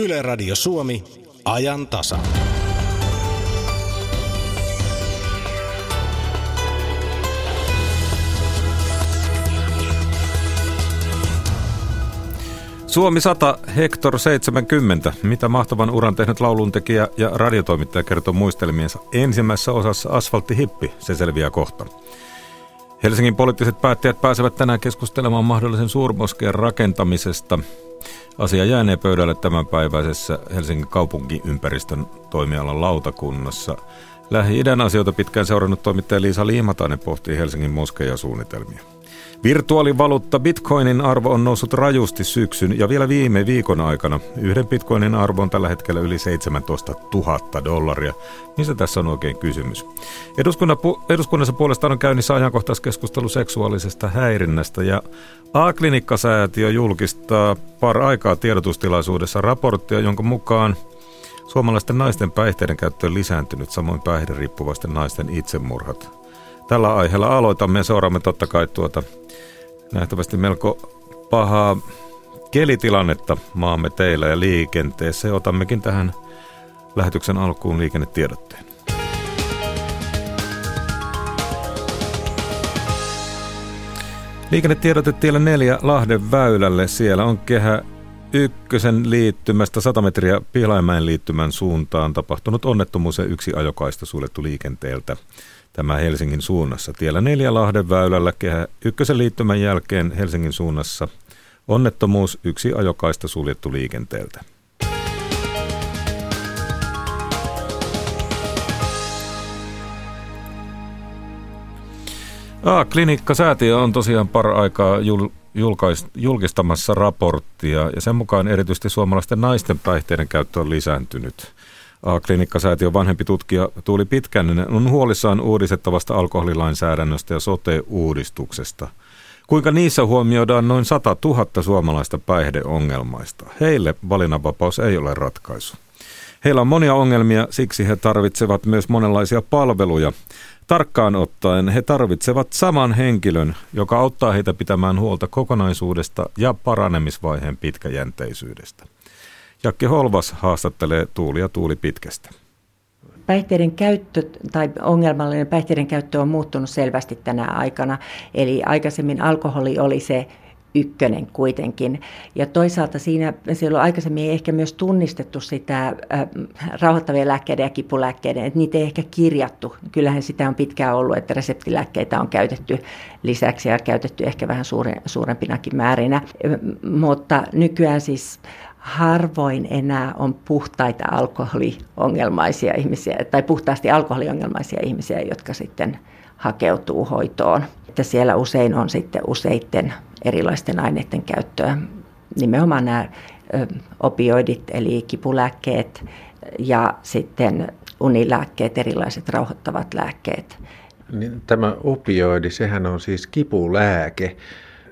Yle Radio Suomi, ajan tasa. Suomi 100, Hector 70. Mitä mahtavan uran tehnyt lauluntekijä ja radiotoimittaja kertoo muistelmiensa ensimmäisessä osassa Asfaltti Hippi, se selviää kohta. Helsingin poliittiset päättäjät pääsevät tänään keskustelemaan mahdollisen suurmoskeen rakentamisesta. Asia jäänee pöydälle tämänpäiväisessä Helsingin kaupungiympäristön toimialan lautakunnassa. Lähi-idän asioita pitkään seurannut toimittaja Liisa Liimatainen pohtii Helsingin moskeijan-suunnitelmia. Virtuaalivaluutta Bitcoinin arvo on noussut rajusti syksyn ja vielä viime viikon aikana. Yhden Bitcoinin arvo on tällä hetkellä yli 17 000 dollaria. Mistä tässä on oikein kysymys? Eduskunnassa puolestaan on käynnissä ajankohtaiskeskustelu seksuaalisesta häirinnästä ja A-klinikkasäätiö julkistaa par aikaa tiedotustilaisuudessa raporttia, jonka mukaan suomalaisten naisten päihteiden käyttö on lisääntynyt, samoin päihderiippuvaisten naisten itsemurhat. Tällä aiheella aloitamme ja seuraamme totta kai tuota nähtävästi melko pahaa kelitilannetta maamme teillä ja liikenteessä. Otammekin tähän lähetyksen alkuun liikennetiedotteen. Liikennetiedote tiellä neljä Lahden väylälle. Siellä on kehä ykkösen liittymästä 100 metriä Pihlaimäen liittymän suuntaan tapahtunut onnettomuus ja yksi ajokaista suljettu liikenteeltä tämä Helsingin suunnassa. Tiellä neljä Lahden väylällä kehä ykkösen liittymän jälkeen Helsingin suunnassa onnettomuus, yksi ajokaista suljettu liikenteeltä. A-klinikka-säätiö on tosiaan par-aikaa jul- julkistamassa raporttia ja sen mukaan erityisesti suomalaisten naisten päihteiden käyttö on lisääntynyt – Klinikkasäätiön vanhempi tutkija Tuuli Pitkänen on huolissaan uudistettavasta alkoholilainsäädännöstä ja sote-uudistuksesta. Kuinka niissä huomioidaan noin 100 000 suomalaista päihdeongelmaista? Heille valinnanvapaus ei ole ratkaisu. Heillä on monia ongelmia, siksi he tarvitsevat myös monenlaisia palveluja. Tarkkaan ottaen he tarvitsevat saman henkilön, joka auttaa heitä pitämään huolta kokonaisuudesta ja paranemisvaiheen pitkäjänteisyydestä. Jakke Holvas haastattelee Tuulia Tuuli pitkästä. Päihteiden käyttö tai ongelmallinen päihteiden käyttö on muuttunut selvästi tänä aikana. Eli aikaisemmin alkoholi oli se ykkönen kuitenkin. Ja toisaalta siinä silloin aikaisemmin ei ehkä myös tunnistettu sitä äh, rauhoittavien lääkkeiden ja kipulääkkeiden, että niitä ei ehkä kirjattu. Kyllähän sitä on pitkään ollut, että reseptilääkkeitä on käytetty lisäksi ja käytetty ehkä vähän suure, suurempinakin määrinä. Mutta nykyään siis harvoin enää on puhtaita alkoholiongelmaisia ihmisiä tai puhtaasti alkoholiongelmaisia ihmisiä, jotka sitten hakeutuu hoitoon. Että siellä usein on sitten useiden erilaisten aineiden käyttöä. Nimenomaan nämä opioidit eli kipulääkkeet ja sitten unilääkkeet, erilaiset rauhoittavat lääkkeet. Niin, tämä opioidi, sehän on siis kipulääke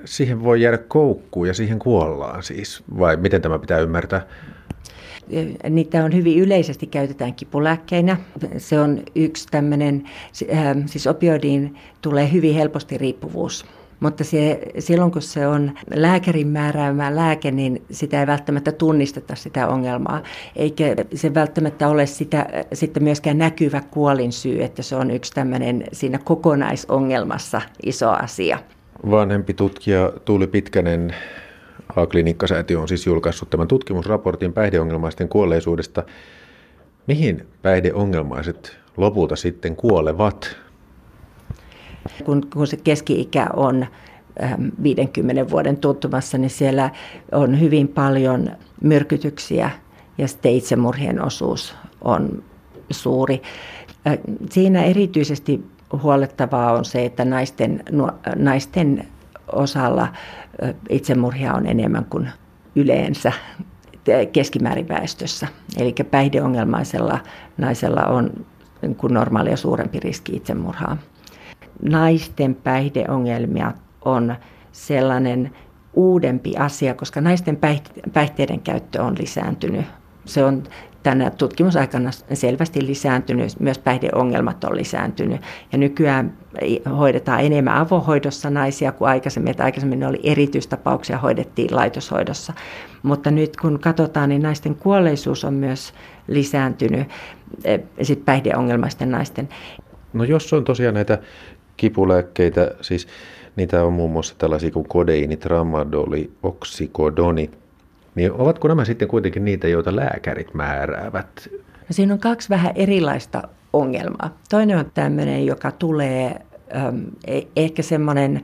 siihen voi jäädä koukkuun ja siihen kuollaan siis, vai miten tämä pitää ymmärtää? Niitä on hyvin yleisesti käytetään kipulääkkeinä. Se on yksi tämmöinen, ähm, siis opioidiin tulee hyvin helposti riippuvuus. Mutta se, silloin kun se on lääkärin määräämä lääke, niin sitä ei välttämättä tunnisteta sitä ongelmaa. Eikä se välttämättä ole sitä, sitten myöskään näkyvä kuolinsyy, että se on yksi tämmöinen siinä kokonaisongelmassa iso asia. Vanhempi tutkija Tuuli Pitkänen A-klinikkasäätiö on siis julkaissut tämän tutkimusraportin päihdeongelmaisten kuolleisuudesta. Mihin päihdeongelmaiset lopulta sitten kuolevat? Kun, kun se keski-ikä on 50 ähm, vuoden tuntumassa, niin siellä on hyvin paljon myrkytyksiä ja sitten itsemurhien osuus on suuri. Äh, siinä erityisesti huolettavaa on se, että naisten, naisten osalla itsemurhia on enemmän kuin yleensä keskimäärin väestössä. Eli päihdeongelmaisella naisella on kuin normaalia suurempi riski itsemurhaa. Naisten päihdeongelmia on sellainen uudempi asia, koska naisten päihteiden käyttö on lisääntynyt se on tänä tutkimusaikana selvästi lisääntynyt, myös päihdeongelmat on lisääntynyt. Ja nykyään hoidetaan enemmän avohoidossa naisia kuin aikaisemmin, että aikaisemmin ne oli erityistapauksia, hoidettiin laitoshoidossa. Mutta nyt kun katsotaan, niin naisten kuolleisuus on myös lisääntynyt, eh, sit päihdeongelmaisten naisten. No jos on tosiaan näitä kipulääkkeitä, siis niitä on muun muassa tällaisia kuin kodeiini, tramadoli, oksikodoni, niin ovatko nämä sitten kuitenkin niitä, joita lääkärit määräävät? No siinä on kaksi vähän erilaista ongelmaa. Toinen on tämmöinen, joka tulee ähm, ehkä semmoinen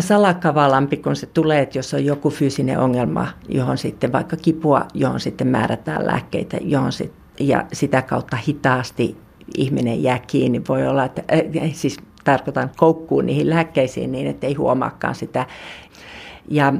salakavalampi, kun se tulee, että jos on joku fyysinen ongelma, johon sitten vaikka kipua, johon sitten määrätään lääkkeitä, johon sit, ja sitä kautta hitaasti ihminen jää kiinni. Voi olla, että äh, siis tarkoitan koukkuun niihin lääkkeisiin niin, että ei huomaakaan sitä. Ja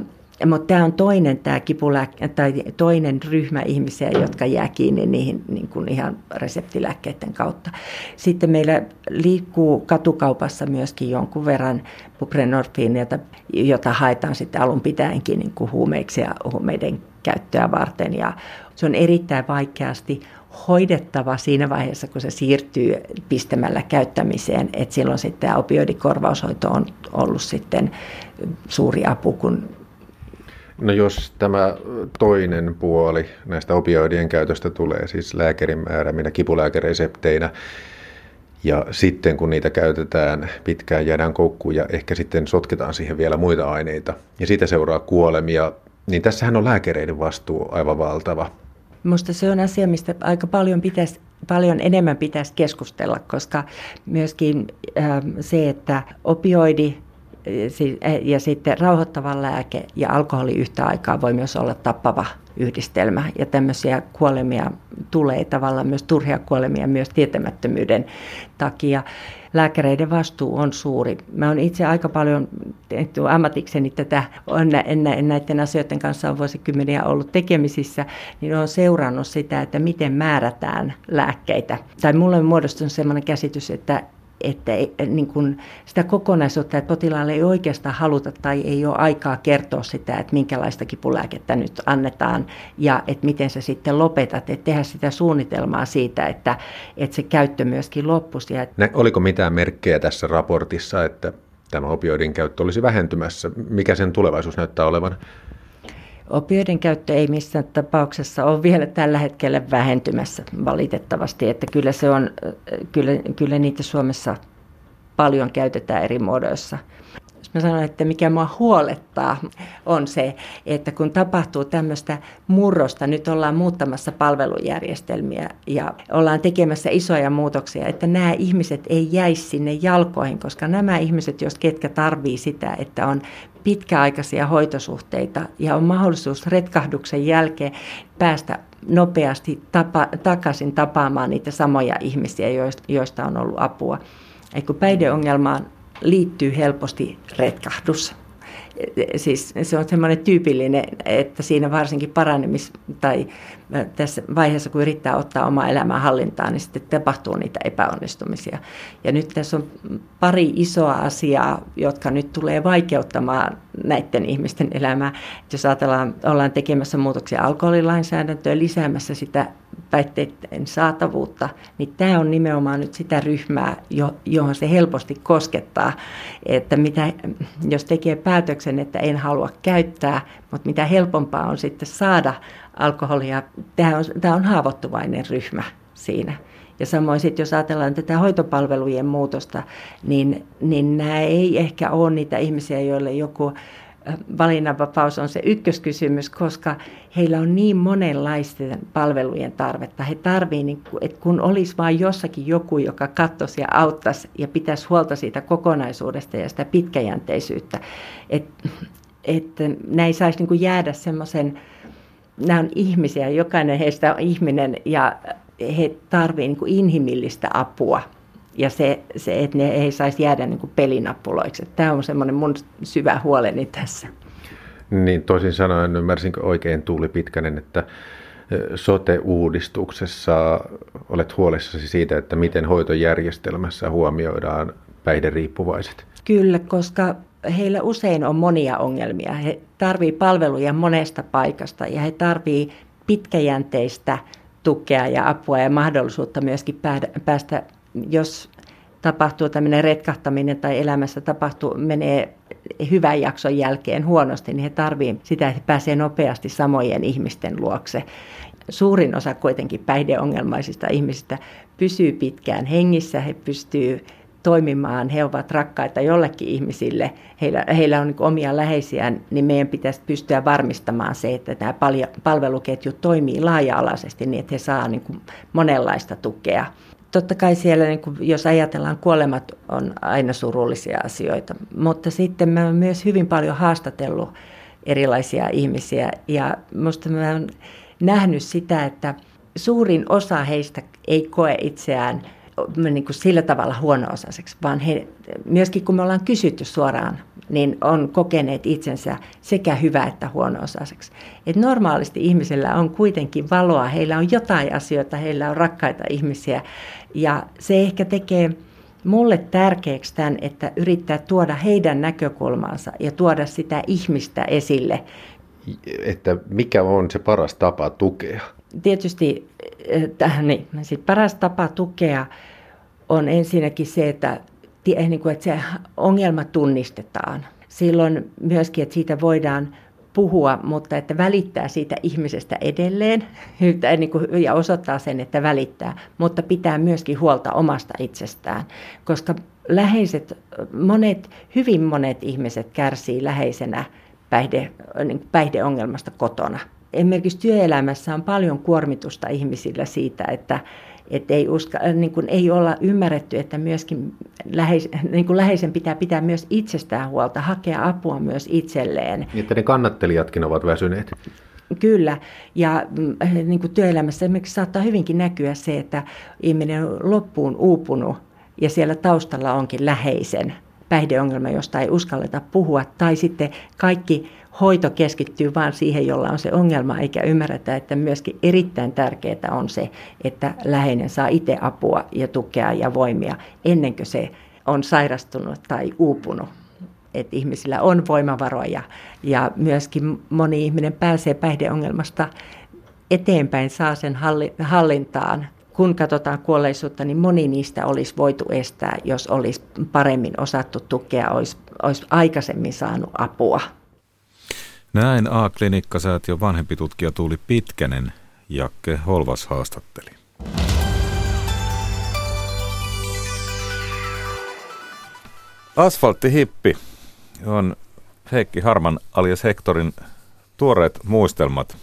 mutta tämä on toinen, tämä kipulääke, tai toinen ryhmä ihmisiä, jotka jää kiinni niihin niin kuin ihan reseptilääkkeiden kautta. Sitten meillä liikkuu katukaupassa myöskin jonkun verran buprenorfiinia, jota haetaan sitten alun pitäenkin niin kuin huumeiksi ja huumeiden käyttöä varten. Ja se on erittäin vaikeasti hoidettava siinä vaiheessa, kun se siirtyy pistämällä käyttämiseen. Et silloin sitten opioidikorvaushoito on ollut sitten suuri apu, kun No jos tämä toinen puoli näistä opioidien käytöstä tulee, siis lääkärin määräminä kipulääkeresepteinä, ja sitten kun niitä käytetään pitkään, jäädään koukkuun ja ehkä sitten sotketaan siihen vielä muita aineita, ja siitä seuraa kuolemia, niin tässähän on lääkäreiden vastuu aivan valtava. Minusta se on asia, mistä aika paljon, pitäisi, paljon enemmän pitäisi keskustella, koska myöskin äh, se, että opioidi ja sitten rauhoittava lääke ja alkoholi yhtä aikaa voi myös olla tappava yhdistelmä. Ja tämmöisiä kuolemia tulee tavallaan myös turhia kuolemia myös tietämättömyyden takia. Lääkäreiden vastuu on suuri. Mä oon itse aika paljon ammatikseni tätä, on näiden asioiden kanssa on vuosikymmeniä ollut tekemisissä, niin olen seurannut sitä, että miten määrätään lääkkeitä. Tai mulle on muodostunut sellainen käsitys, että että niin kuin sitä kokonaisuutta, että potilaalle ei oikeastaan haluta tai ei ole aikaa kertoa sitä, että minkälaista kipulääkettä nyt annetaan ja että miten se sitten lopetat, että tehdä sitä suunnitelmaa siitä, että, että se käyttö myöskin loppuisi. Oliko mitään merkkejä tässä raportissa, että tämä opioidin käyttö olisi vähentymässä? Mikä sen tulevaisuus näyttää olevan? Opioiden käyttö ei missään tapauksessa ole vielä tällä hetkellä vähentymässä valitettavasti, että kyllä, se on, kyllä, kyllä niitä Suomessa paljon käytetään eri muodoissa. Mä sanon, että mikä mua huolettaa, on se, että kun tapahtuu tämmöistä murrosta, nyt ollaan muuttamassa palvelujärjestelmiä ja ollaan tekemässä isoja muutoksia, että nämä ihmiset ei jäisi sinne jalkoihin, koska nämä ihmiset, jos ketkä tarvii sitä, että on pitkäaikaisia hoitosuhteita ja on mahdollisuus retkahduksen jälkeen päästä nopeasti tapa, takaisin tapaamaan niitä samoja ihmisiä, joista on ollut apua. Et kun päihdeongelmaan liittyy helposti retkahdus, siis se on semmoinen tyypillinen, että siinä varsinkin paranemis- tai tässä vaiheessa, kun yrittää ottaa omaa elämää hallintaan, niin sitten tapahtuu niitä epäonnistumisia. Ja nyt tässä on pari isoa asiaa, jotka nyt tulee vaikeuttamaan näiden ihmisten elämää. Jos ajatellaan, ollaan tekemässä muutoksia alkoholilainsäädäntöön, lisäämässä sitä päihteiden saatavuutta, niin tämä on nimenomaan nyt sitä ryhmää, johon se helposti koskettaa, että mitä, jos tekee päätöksen, että en halua käyttää, mutta mitä helpompaa on sitten saada alkoholia, tämä on, tämä on haavoittuvainen ryhmä siinä. Ja samoin sitten, jos ajatellaan tätä hoitopalvelujen muutosta, niin, niin nämä ei ehkä ole niitä ihmisiä, joille joku valinnanvapaus on se ykköskysymys, koska heillä on niin monenlaisten palvelujen tarvetta. He tarvitsevat, niin että kun olisi vain jossakin joku, joka katsoisi ja auttaisi ja pitäisi huolta siitä kokonaisuudesta ja sitä pitkäjänteisyyttä, että, että näin saisi niin jäädä semmoisen, nämä on ihmisiä, jokainen heistä on ihminen ja he tarvitsevat niin inhimillistä apua ja se, se, että ne ei saisi jäädä niin pelinappuloiksi. Tämä on semmoinen mun syvä huoleni tässä. Niin toisin sanoen ymmärsinkö oikein Tuuli Pitkänen, että sote-uudistuksessa olet huolissasi siitä, että miten hoitojärjestelmässä huomioidaan päihderiippuvaiset? Kyllä, koska heillä usein on monia ongelmia. He tarvitsevat palveluja monesta paikasta ja he tarvitsevat pitkäjänteistä tukea ja apua ja mahdollisuutta myöskin päästä, jos tapahtuu tämmöinen retkahtaminen tai elämässä tapahtuu, menee hyvän jakson jälkeen huonosti, niin he tarvitsevat sitä, että he pääsevät nopeasti samojen ihmisten luokse. Suurin osa kuitenkin päihdeongelmaisista ihmisistä pysyy pitkään hengissä, he pystyvät toimimaan, he ovat rakkaita jollekin ihmisille, heillä, heillä on niin omia läheisiään, niin meidän pitäisi pystyä varmistamaan se, että tämä palveluketju toimii laaja-alaisesti niin, että he saavat niin monenlaista tukea. Totta kai siellä, niin kuin, jos ajatellaan, kuolemat on aina surullisia asioita, mutta sitten mä olen myös hyvin paljon haastatellut erilaisia ihmisiä ja minusta mä olen nähnyt sitä, että suurin osa heistä ei koe itseään niin kuin sillä tavalla huono-osaiseksi, vaan he, myöskin kun me ollaan kysytty suoraan, niin on kokeneet itsensä sekä hyvä että huono-osaiseksi. Et normaalisti ihmisellä on kuitenkin valoa, heillä on jotain asioita, heillä on rakkaita ihmisiä ja se ehkä tekee mulle tärkeäksi tämän, että yrittää tuoda heidän näkökulmansa ja tuoda sitä ihmistä esille. Että mikä on se paras tapa tukea? Tietysti äh, niin, sit paras tapa tukea on ensinnäkin se, että, niin kuin, että se ongelma tunnistetaan. Silloin myöskin, että siitä voidaan puhua, mutta että välittää siitä ihmisestä edelleen niin ja osoittaa sen, että välittää, mutta pitää myöskin huolta omasta itsestään, koska läheiset, monet, hyvin monet ihmiset kärsii läheisenä päihde, niin päihdeongelmasta kotona. Esimerkiksi työelämässä on paljon kuormitusta ihmisillä siitä, että, että ei, uska, niin kuin ei olla ymmärretty, että myöskin läheis, niin kuin läheisen pitää pitää myös itsestään huolta, hakea apua myös itselleen. Niin, että ne kannattelijatkin ovat väsyneet. Kyllä, ja mm, niin kuin työelämässä esimerkiksi saattaa hyvinkin näkyä se, että ihminen on loppuun uupunut ja siellä taustalla onkin läheisen päihdeongelma, josta ei uskalleta puhua, tai sitten kaikki hoito keskittyy vain siihen, jolla on se ongelma, eikä ymmärretä, että myöskin erittäin tärkeää on se, että läheinen saa itse apua ja tukea ja voimia ennen kuin se on sairastunut tai uupunut. Että ihmisillä on voimavaroja ja myöskin moni ihminen pääsee päihdeongelmasta eteenpäin, saa sen hallintaan. Kun katsotaan kuolleisuutta, niin moni niistä olisi voitu estää, jos olisi paremmin osattu tukea, olisi, olisi aikaisemmin saanut apua. Näin A-klinikkasäätiön vanhempi tutkija Tuuli Pitkänen Jakke Holvas haastatteli. Asfalttihippi on Heikki Harman alias Hektorin tuoreet muistelmat.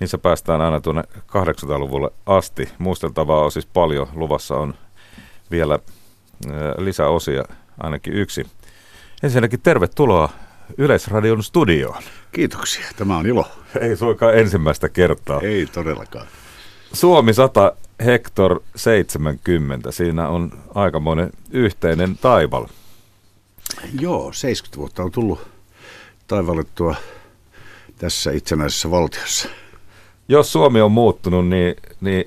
Niissä päästään aina tuonne 800-luvulle asti. Muisteltavaa on siis paljon. Luvassa on vielä lisäosia, ainakin yksi. Ensinnäkin tervetuloa Yleisradion studioon. Kiitoksia, tämä on ilo. Ei suinkaan ensimmäistä kertaa. Ei todellakaan. Suomi 100, Hector 70, siinä on aikamoinen yhteinen taival. Joo, 70 vuotta on tullut taivallettua tässä itsenäisessä valtiossa. Jos Suomi on muuttunut, niin, niin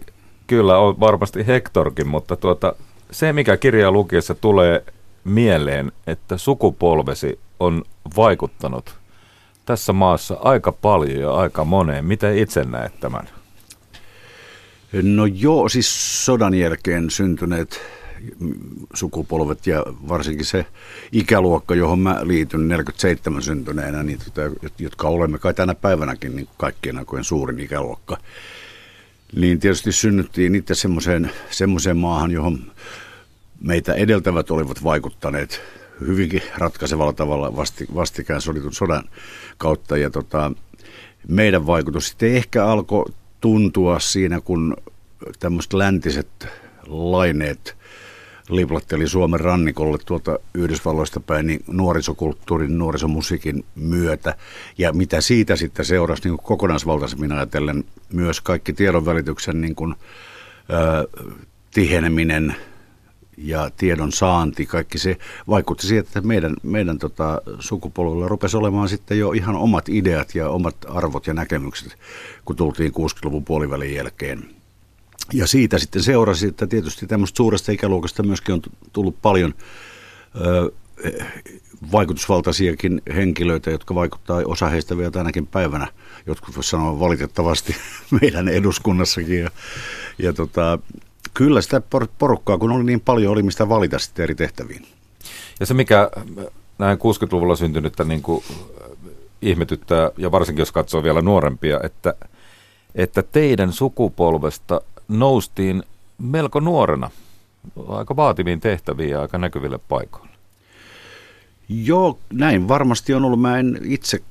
kyllä on varmasti Hectorkin, mutta tuota, se mikä kirjaa lukiessa tulee mieleen, että sukupolvesi on vaikuttanut tässä maassa aika paljon ja aika moneen. Miten itse näet tämän? No joo, siis sodan jälkeen syntyneet sukupolvet ja varsinkin se ikäluokka, johon mä liityn 47 syntyneenä, niin tota, jotka olemme kai tänä päivänäkin niin kaikkien aikojen suurin ikäluokka, niin tietysti synnyttiin itse semmoiseen, maahan, johon meitä edeltävät olivat vaikuttaneet hyvinkin ratkaisevalla tavalla vasti, vastikään soditun sodan kautta. Ja tota, meidän vaikutus sitten ehkä alkoi tuntua siinä, kun tämmöiset läntiset laineet liplatteli Suomen rannikolle tuolta Yhdysvalloista päin niin nuorisokulttuurin, nuorisomusiikin myötä. Ja mitä siitä sitten seurasi niin kokonaisvaltaisemmin ajatellen myös kaikki tiedonvälityksen niin kuin, ö, tiheneminen – ja tiedon saanti, kaikki se vaikutti siihen, että meidän, meidän tota, sukupolvella rupesi olemaan sitten jo ihan omat ideat ja omat arvot ja näkemykset, kun tultiin 60-luvun puolivälin jälkeen. Ja siitä sitten seurasi, että tietysti tämmöistä suuresta ikäluokasta myöskin on tullut paljon ö, vaikutusvaltaisiakin henkilöitä, jotka vaikuttaa osa heistä vielä tänäkin päivänä. Jotkut voisivat sanoa valitettavasti meidän eduskunnassakin. Ja, ja tota, kyllä sitä porukkaa, kun oli niin paljon, oli mistä valita sitten eri tehtäviin. Ja se, mikä näin 60-luvulla syntynyttä niin kuin ihmetyttää, ja varsinkin jos katsoo vielä nuorempia, että, että teidän sukupolvesta noustiin melko nuorena aika vaativiin tehtäviin ja aika näkyville paikoille. Joo, näin varmasti on ollut. Mä en itse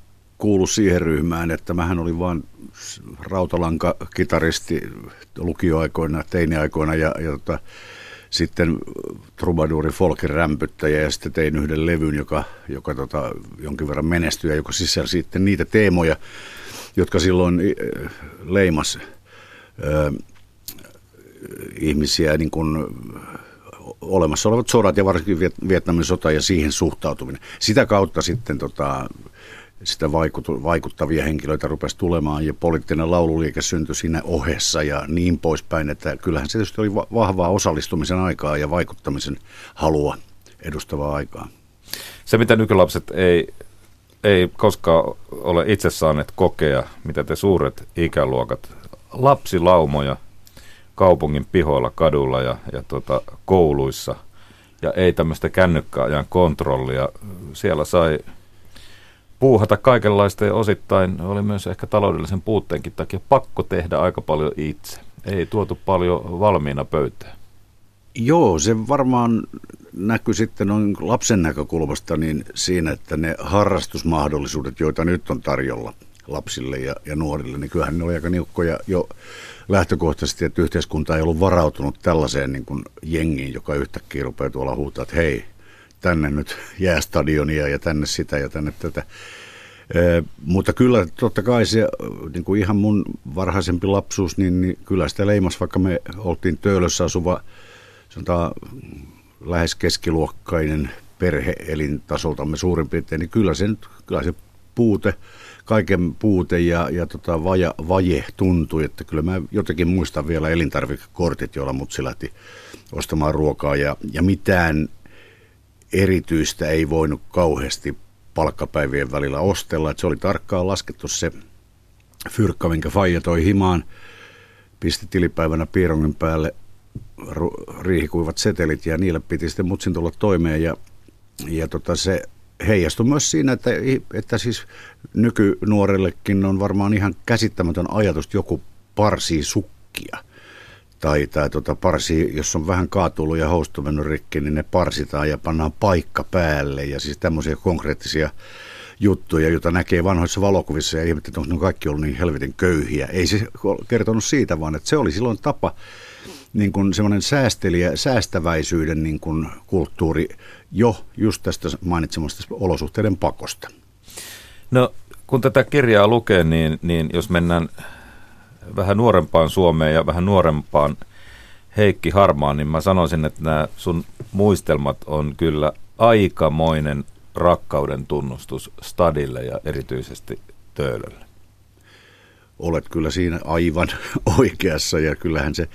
kuulu siihen ryhmään, että mähän olin vain rautalanka-kitaristi lukioaikoina, teiniaikoina ja, ja tota, sitten trubaduuri folkin rämpyttäjä ja sitten tein yhden levyn, joka, joka tota, jonkin verran menestyi ja joka sisälsi sitten niitä teemoja, jotka silloin äh, leimas äh, ihmisiä niin kuin olemassa olevat sodat ja varsinkin Vietnamin sota ja siihen suhtautuminen. Sitä kautta sitten tota, sitä vaikuttavia henkilöitä rupesi tulemaan ja poliittinen laululiike syntyi siinä ohessa ja niin poispäin, että kyllähän se tietysti oli vahvaa osallistumisen aikaa ja vaikuttamisen halua edustavaa aikaa. Se, mitä nykylapset ei, ei koskaan ole itse saaneet kokea, mitä te suuret ikäluokat, lapsilaumoja kaupungin pihoilla, kadulla ja, ja tota, kouluissa, ja ei tämmöistä kännykkäajan kontrollia. Siellä sai puuhata kaikenlaista ja osittain oli myös ehkä taloudellisen puutteenkin takia pakko tehdä aika paljon itse. Ei tuotu paljon valmiina pöytään. Joo, se varmaan näkyy sitten noin lapsen näkökulmasta niin siinä, että ne harrastusmahdollisuudet, joita nyt on tarjolla lapsille ja, ja nuorille, niin kyllähän ne oli aika niukkoja jo lähtökohtaisesti, että yhteiskunta ei ollut varautunut tällaiseen niin kuin jengiin, joka yhtäkkiä rupeaa tuolla huutaa, että hei, tänne nyt jäästadionia ja tänne sitä ja tänne tätä. E, mutta kyllä totta kai se niin kuin ihan mun varhaisempi lapsuus, niin, niin kyllä sitä leimas, vaikka me oltiin Töölössä asuva sanotaan, lähes keskiluokkainen perhe elintasoltamme suurin piirtein, niin kyllä se, kyllä se puute, kaiken puute ja, ja tota vaja, vaje tuntui, että kyllä mä jotenkin muistan vielä elintarvikekortit, joilla mutsi lähti ostamaan ruokaa ja, ja mitään erityistä ei voinut kauheasti palkkapäivien välillä ostella. Että se oli tarkkaan laskettu se fyrkka, minkä Faija toi himaan, pisti tilipäivänä piirongin päälle riihikuivat setelit ja niille piti sitten mutsin tulla toimeen. Ja, ja tota se heijastui myös siinä, että, että siis nykynuorellekin on varmaan ihan käsittämätön ajatus, että joku parsii sukkia – tai, tai tota parsi, jos on vähän kaatullut ja houstu mennyt rikki, niin ne parsitaan ja pannaan paikka päälle. Ja siis tämmöisiä konkreettisia juttuja, joita näkee vanhoissa valokuvissa ja ihmettä, että onko ne kaikki ollut niin helvetin köyhiä. Ei se kertonut siitä, vaan että se oli silloin tapa, niin kuin semmoinen säästelijä, säästäväisyyden niin kuin kulttuuri jo just tästä mainitsemasta olosuhteiden pakosta. No kun tätä kirjaa lukee, niin, niin jos mennään vähän nuorempaan Suomeen ja vähän nuorempaan Heikki Harmaan, niin mä sanoisin, että nämä sun muistelmat on kyllä aikamoinen rakkauden tunnustus Stadille ja erityisesti Töölölle. Olet kyllä siinä aivan oikeassa ja kyllähän se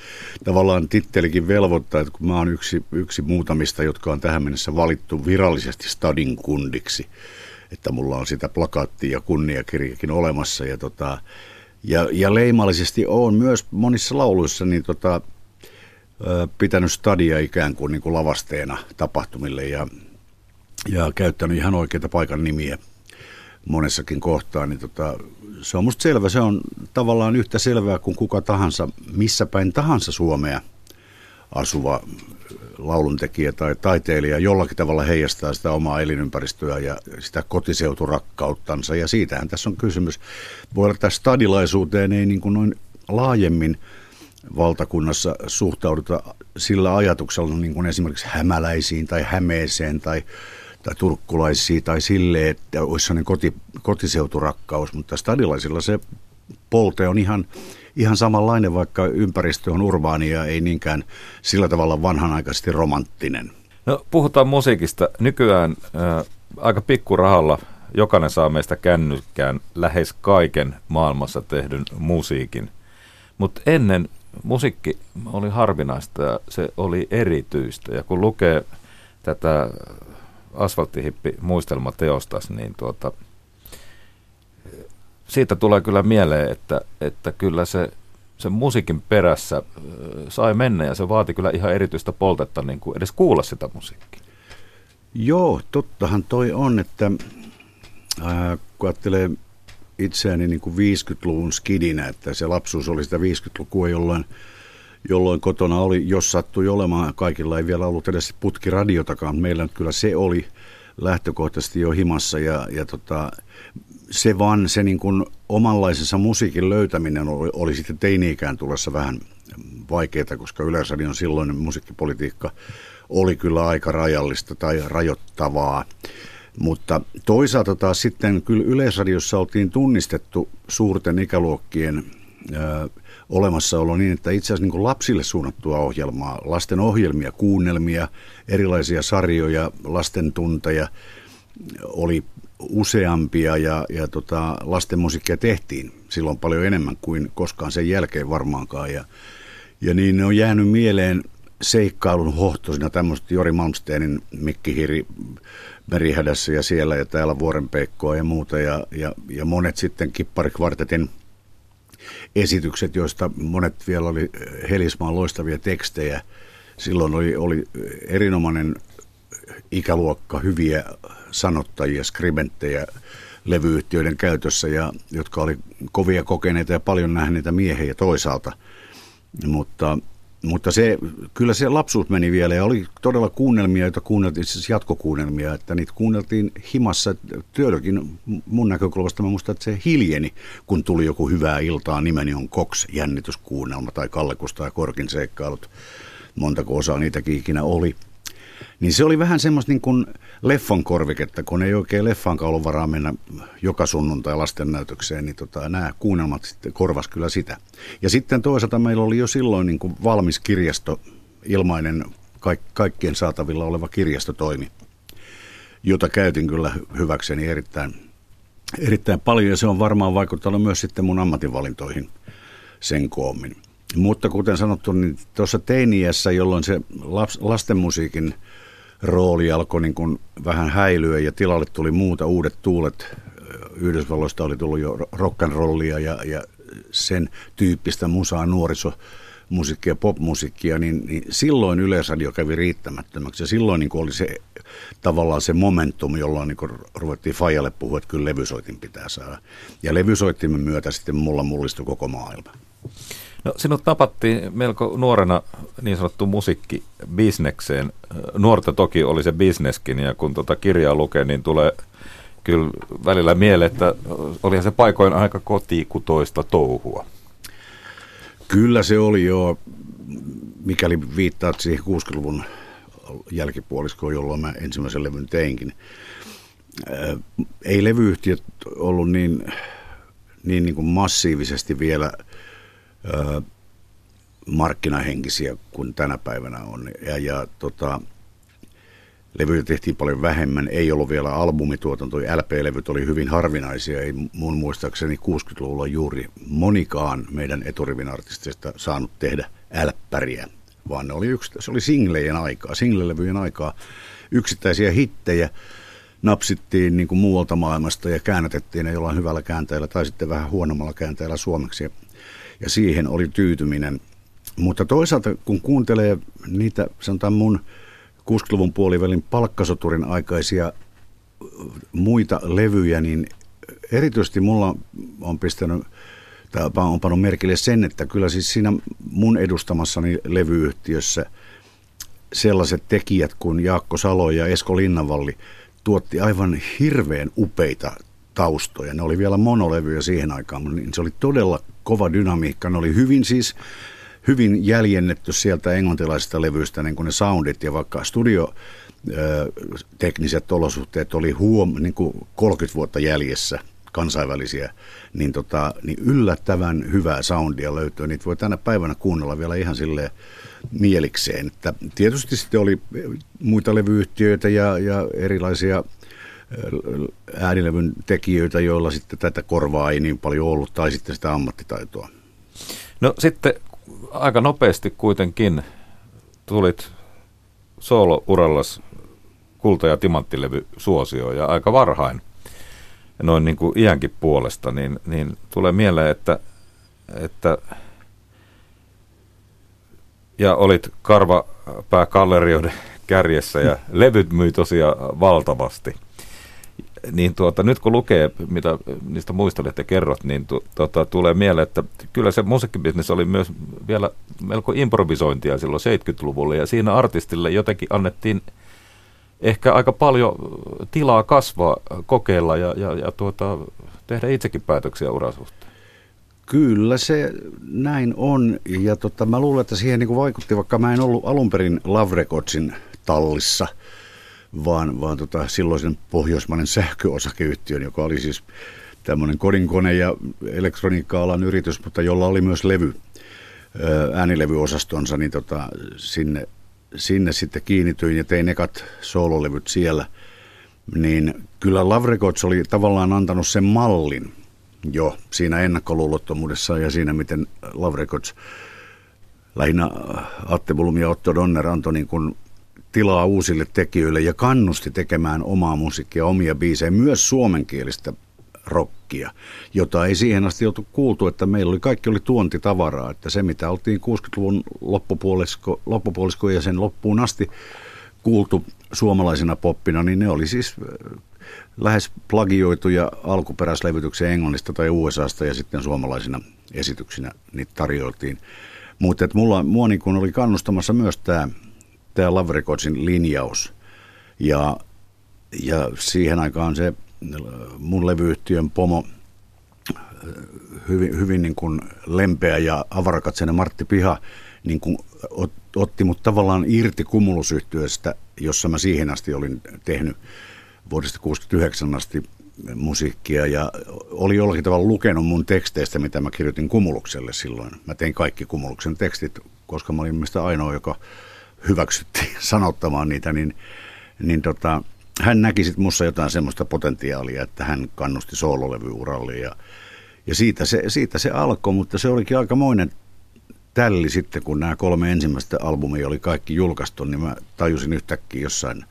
tavallaan tittelikin velvoittaa, että kun mä oon yksi, yksi muutamista, jotka on tähän mennessä valittu virallisesti Stadin kundiksi, että mulla on sitä plakaattia ja kunniakirjakin olemassa ja tota, ja, ja leimallisesti on myös monissa lauluissa niin tota, pitänyt stadia ikään kuin, niin kuin lavasteena tapahtumille ja, ja käyttänyt ihan oikeita paikan nimiä monessakin kohtaa, niin tota, se on musta selvä. Se on tavallaan yhtä selvää kuin kuka tahansa, missä päin tahansa Suomea asuva lauluntekijä tai taiteilija jollakin tavalla heijastaa sitä omaa elinympäristöä ja sitä kotiseuturakkauttansa. Ja siitähän tässä on kysymys. Voi olla, että stadilaisuuteen ei niin kuin noin laajemmin valtakunnassa suhtauduta sillä ajatuksella niin kuin esimerkiksi hämäläisiin tai hämeeseen tai, tai turkkulaisiin tai sille, että olisi sellainen koti, kotiseuturakkaus, mutta stadilaisilla se polte on ihan ihan samanlainen, vaikka ympäristö on urbaani ja ei niinkään sillä tavalla vanhanaikaisesti romanttinen. No, puhutaan musiikista. Nykyään äh, aika pikkurahalla jokainen saa meistä kännykkään lähes kaiken maailmassa tehdyn musiikin. Mutta ennen musiikki oli harvinaista ja se oli erityistä. Ja kun lukee tätä asfalttihippi muistelmateostas, niin tuota, siitä tulee kyllä mieleen, että, että kyllä se, se musiikin perässä sai mennä ja se vaati kyllä ihan erityistä poltetta niin kuin edes kuulla sitä musiikkia. Joo, tottahan toi on, että äh, kun ajattelee itseäni niin kuin 50-luvun skidinä, että se lapsuus oli sitä 50-lukua, jolloin, jolloin kotona oli, jos sattui olemaan, kaikilla ei vielä ollut edes putkiradiotakaan, meillä kyllä se oli lähtökohtaisesti jo himassa ja, ja tota, se vaan se niin kuin omanlaisensa musiikin löytäminen oli, oli sitten teini-ikään tulossa vähän vaikeaa, koska Yleisradion silloinen musiikkipolitiikka oli kyllä aika rajallista tai rajoittavaa. Mutta toisaalta taas sitten kyllä Yleisradiossa oltiin tunnistettu suurten ikäluokkien ö, olemassaolo niin, että itse asiassa niin lapsille suunnattua ohjelmaa, lasten ohjelmia, kuunnelmia, erilaisia sarjoja, lasten tunteja oli useampia ja, ja tota, lasten musiikkia tehtiin silloin paljon enemmän kuin koskaan sen jälkeen varmaankaan. Ja, ja niin ne on jäänyt mieleen seikkailun hohtoisina tämmöistä Jori Malmsteenin Mikki Hiri Merihädässä ja siellä ja täällä Vuorenpeikkoa ja muuta. Ja, ja, ja monet sitten Kipparikvartetin esitykset, joista monet vielä oli Helismaan loistavia tekstejä. Silloin oli, oli erinomainen ikäluokka hyviä sanottajia, skribenttejä levyyhtiöiden käytössä, ja, jotka oli kovia kokeneita ja paljon nähneitä miehiä toisaalta. Mutta, mutta se, kyllä se lapsuus meni vielä ja oli todella kuunnelmia, joita kuunneltiin, siis jatkokuunnelmia, että niitä kuunneltiin himassa. Työllökin mun näkökulmasta mä muistan, että se hiljeni, kun tuli joku hyvää iltaa, nimeni on Cox, jännityskuunnelma tai Kallekusta ja Korkin seikkailut. Montako osaa niitäkin ikinä oli. Niin se oli vähän semmoista niin kuin leffan korviketta, kun ei oikein leffankaan ollut varaa mennä joka sunnuntai lasten näytökseen, niin tota, nämä kuunnelmat sitten korvas kyllä sitä. Ja sitten toisaalta meillä oli jo silloin niin kuin valmis kirjasto, ilmainen kaik- kaikkien saatavilla oleva kirjastotoimi, jota käytin kyllä hyväkseni erittäin, erittäin paljon ja se on varmaan vaikuttanut myös sitten mun ammatinvalintoihin sen koommin. Mutta kuten sanottu, niin tuossa teiniässä, jolloin se lastenmusiikin rooli alkoi niin kuin vähän häilyä ja tilalle tuli muuta uudet tuulet. Yhdysvalloista oli tullut jo rock'n'rollia ja, ja sen tyyppistä musaa, nuorisomusiikkia, popmusiikkia, niin, niin silloin Yleisradio kävi riittämättömäksi. Ja silloin niin oli se tavallaan se momentum, jolloin niin ruvettiin Fajalle puhua, että kyllä levysoitin pitää saada. Ja levysoittimen myötä sitten mulla mullistui koko maailma. No, sinut tapattiin melko nuorena niin sanottu musiikkibisnekseen. Nuorta toki oli se bisneskin ja kun tuota kirjaa lukee, niin tulee kyllä välillä mieleen, että olihan se paikoin aika kotikutoista touhua. Kyllä se oli jo, mikäli viittaat siihen 60-luvun jälkipuoliskoon, jolloin mä ensimmäisen levyn teinkin. Ei levyyhtiöt ollut niin, niin, niin kuin massiivisesti vielä – markkinahenkisiä kuin tänä päivänä on. Ja, ja tota, levyjä tehtiin paljon vähemmän, ei ollut vielä albumituotanto, LP-levyt oli hyvin harvinaisia, ei mun muistaakseni 60-luvulla juuri monikaan meidän eturivin artistista saanut tehdä älppäriä, vaan ne oli yksi, se oli singlejen aikaa, singlelevyjen aikaa, yksittäisiä hittejä, napsittiin niin kuin muualta maailmasta ja käännätettiin ne jollain hyvällä käänteellä tai sitten vähän huonommalla käänteellä suomeksi. Ja siihen oli tyytyminen. Mutta toisaalta kun kuuntelee niitä, sanotaan mun 60-luvun puolivälin palkkasoturin aikaisia muita levyjä, niin erityisesti mulla on pistänyt tai on pannut merkille sen, että kyllä siis siinä mun edustamassani levyyhtiössä sellaiset tekijät kuin Jaakko Salo ja Esko Linnanvalli tuotti aivan hirveän upeita taustoja. Ne oli vielä monolevyjä siihen aikaan, mutta niin se oli todella kova dynamiikka. Ne oli hyvin siis hyvin jäljennetty sieltä englantilaisista levyistä niin kuin ne soundit ja vaikka studio tekniset olosuhteet oli huom, niin kuin 30 vuotta jäljessä kansainvälisiä, niin, tota, niin yllättävän hyvää soundia löytyy. Niitä voi tänä päivänä kuunnella vielä ihan sille mielikseen. Että tietysti sitten oli muita levyyhtiöitä ja, ja erilaisia äänilevyn tekijöitä, joilla sitten tätä korvaa ei niin paljon ollut, tai sitten sitä ammattitaitoa. No sitten aika nopeasti kuitenkin tulit soolo-urallas kulta- ja timanttilevy suosio ja aika varhain noin niin kuin iänkin puolesta, niin, niin tulee mieleen, että, että ja olit karvapääkallerioiden kärjessä ja levyt myi tosiaan valtavasti. Niin tuota, nyt kun lukee, mitä niistä muistelet ja kerrot, niin tu, tuota, tulee mieleen, että kyllä se musiikkibisnes oli myös vielä melko improvisointia silloin 70-luvulla ja siinä artistille jotenkin annettiin ehkä aika paljon tilaa kasvaa, kokeilla ja, ja, ja tuota, tehdä itsekin päätöksiä urasuhteen. Kyllä se näin on ja tota, mä luulen, että siihen niin vaikutti, vaikka mä en ollut alun perin Love Recordsin tallissa, vaan, vaan tota, silloisen pohjoismainen sähköosakeyhtiön, joka oli siis tämmöinen kodinkone ja elektroniikka-alan yritys, mutta jolla oli myös levy, äänilevyosastonsa, niin tota, sinne, sinne sitten kiinnityin ja tein ekat soololevyt siellä. Niin kyllä Love Records oli tavallaan antanut sen mallin jo siinä ennakkoluulottomuudessa ja siinä, miten Love Records lähinnä Atte Blum ja Otto Donner antoi niin kuin tilaa uusille tekijöille ja kannusti tekemään omaa musiikkia, omia biisejä, myös suomenkielistä rockia, jota ei siihen asti oltu kuultu, että meillä oli kaikki oli tuontitavaraa, että se mitä oltiin 60-luvun loppupuolisko, loppupuolisko ja sen loppuun asti kuultu suomalaisena poppina, niin ne oli siis äh, lähes plagioituja alkuperäislevytyksiä Englannista tai USAsta ja sitten suomalaisina esityksinä niitä tarjoiltiin. Mutta mulla, mua niin oli kannustamassa myös tämä Love Recordsin linjaus. Ja, ja siihen aikaan se mun levyyhtiön pomo hyvin, hyvin niin kuin lempeä ja avarakatseinen Martti Piha niin kuin otti mut tavallaan irti kumulusyhtiöstä, jossa mä siihen asti olin tehnyt vuodesta 69 asti musiikkia ja oli jollakin tavalla lukenut mun teksteistä, mitä mä kirjoitin Kumulukselle silloin. Mä tein kaikki Kumuluksen tekstit, koska mä olin mielestäni ainoa, joka hyväksyttiin sanottamaan niitä, niin, niin tota, hän näki sitten mussa jotain semmoista potentiaalia, että hän kannusti soololevyuralle ja, ja siitä, se, siitä se alkoi, mutta se olikin aikamoinen tälli sitten, kun nämä kolme ensimmäistä albumia oli kaikki julkaistu, niin mä tajusin yhtäkkiä jossain,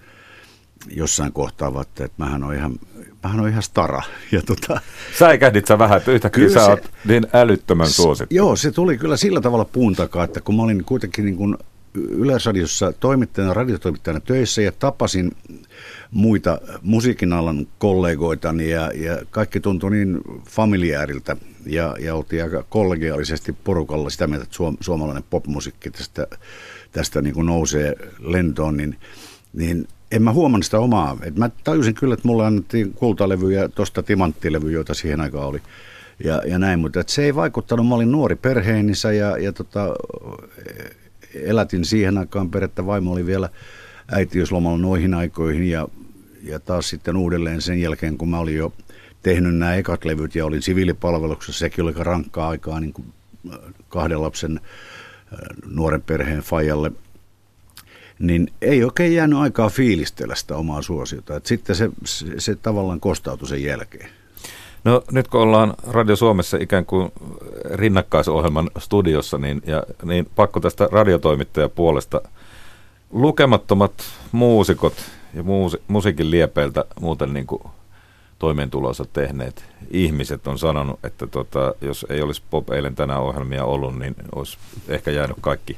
jossain kohtaa, että, että mähän on ihan, mähän on ihan stara. Ja tota, Säikähdit sä vähän, että yhtäkkiä sä oot niin älyttömän suosittu. Joo, se tuli kyllä sillä tavalla puun takaa, että kun mä olin kuitenkin niin kuin Yleisradiossa toimittajana, radiotoimittajana töissä ja tapasin muita musiikin alan kollegoitani ja, ja kaikki tuntui niin familiääriltä ja, ja oltiin aika kollegiaalisesti porukalla sitä mieltä, että suom, suomalainen popmusiikki tästä, tästä niin kuin nousee lentoon, niin, niin en mä huomannut sitä omaa. Et mä tajusin kyllä, että mulle annettiin kultalevyjä, tuosta timanttilevyjä, joita siihen aikaan oli ja, ja näin, mutta se ei vaikuttanut. Mä olin nuori perheenissä ja, ja tota, elätin siihen aikaan perettä. Vaimo oli vielä äitiyslomalla noihin aikoihin ja, ja taas sitten uudelleen sen jälkeen, kun mä olin jo tehnyt nämä ekat levyt ja olin siviilipalveluksessa. Sekin oli rankkaa aikaa niin kuin äh, kahden lapsen äh, nuoren perheen fajalle. Niin ei oikein jäänyt aikaa fiilistellä sitä omaa suosiota. Et sitten se, se, se tavallaan kostautui sen jälkeen. No nyt kun ollaan Radio Suomessa ikään kuin rinnakkaisohjelman studiossa, niin, ja, niin pakko tästä radiotoimittajan puolesta lukemattomat muusikot ja muusi, musiikin liepeiltä muuten niin kuin toimeentulonsa tehneet ihmiset on sanonut, että tota, jos ei olisi Pop eilen tänään ohjelmia ollut, niin olisi ehkä jäänyt kaikki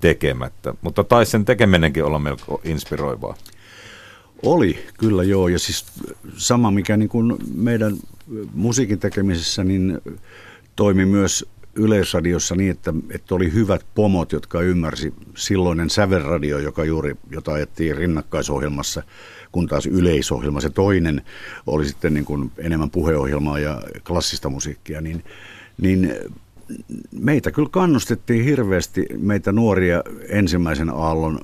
tekemättä. Mutta taisi sen tekeminenkin olla melko inspiroivaa. Oli, kyllä joo. Ja siis sama, mikä niin kuin meidän musiikin tekemisessä, niin toimi myös Yleisradiossa niin, että, että oli hyvät pomot, jotka ymmärsi silloinen sävelradio, joka juuri, jota ajettiin rinnakkaisohjelmassa, kun taas yleisohjelma, se toinen oli sitten niin kuin enemmän puheohjelmaa ja klassista musiikkia, niin, niin meitä kyllä kannustettiin hirveästi, meitä nuoria ensimmäisen aallon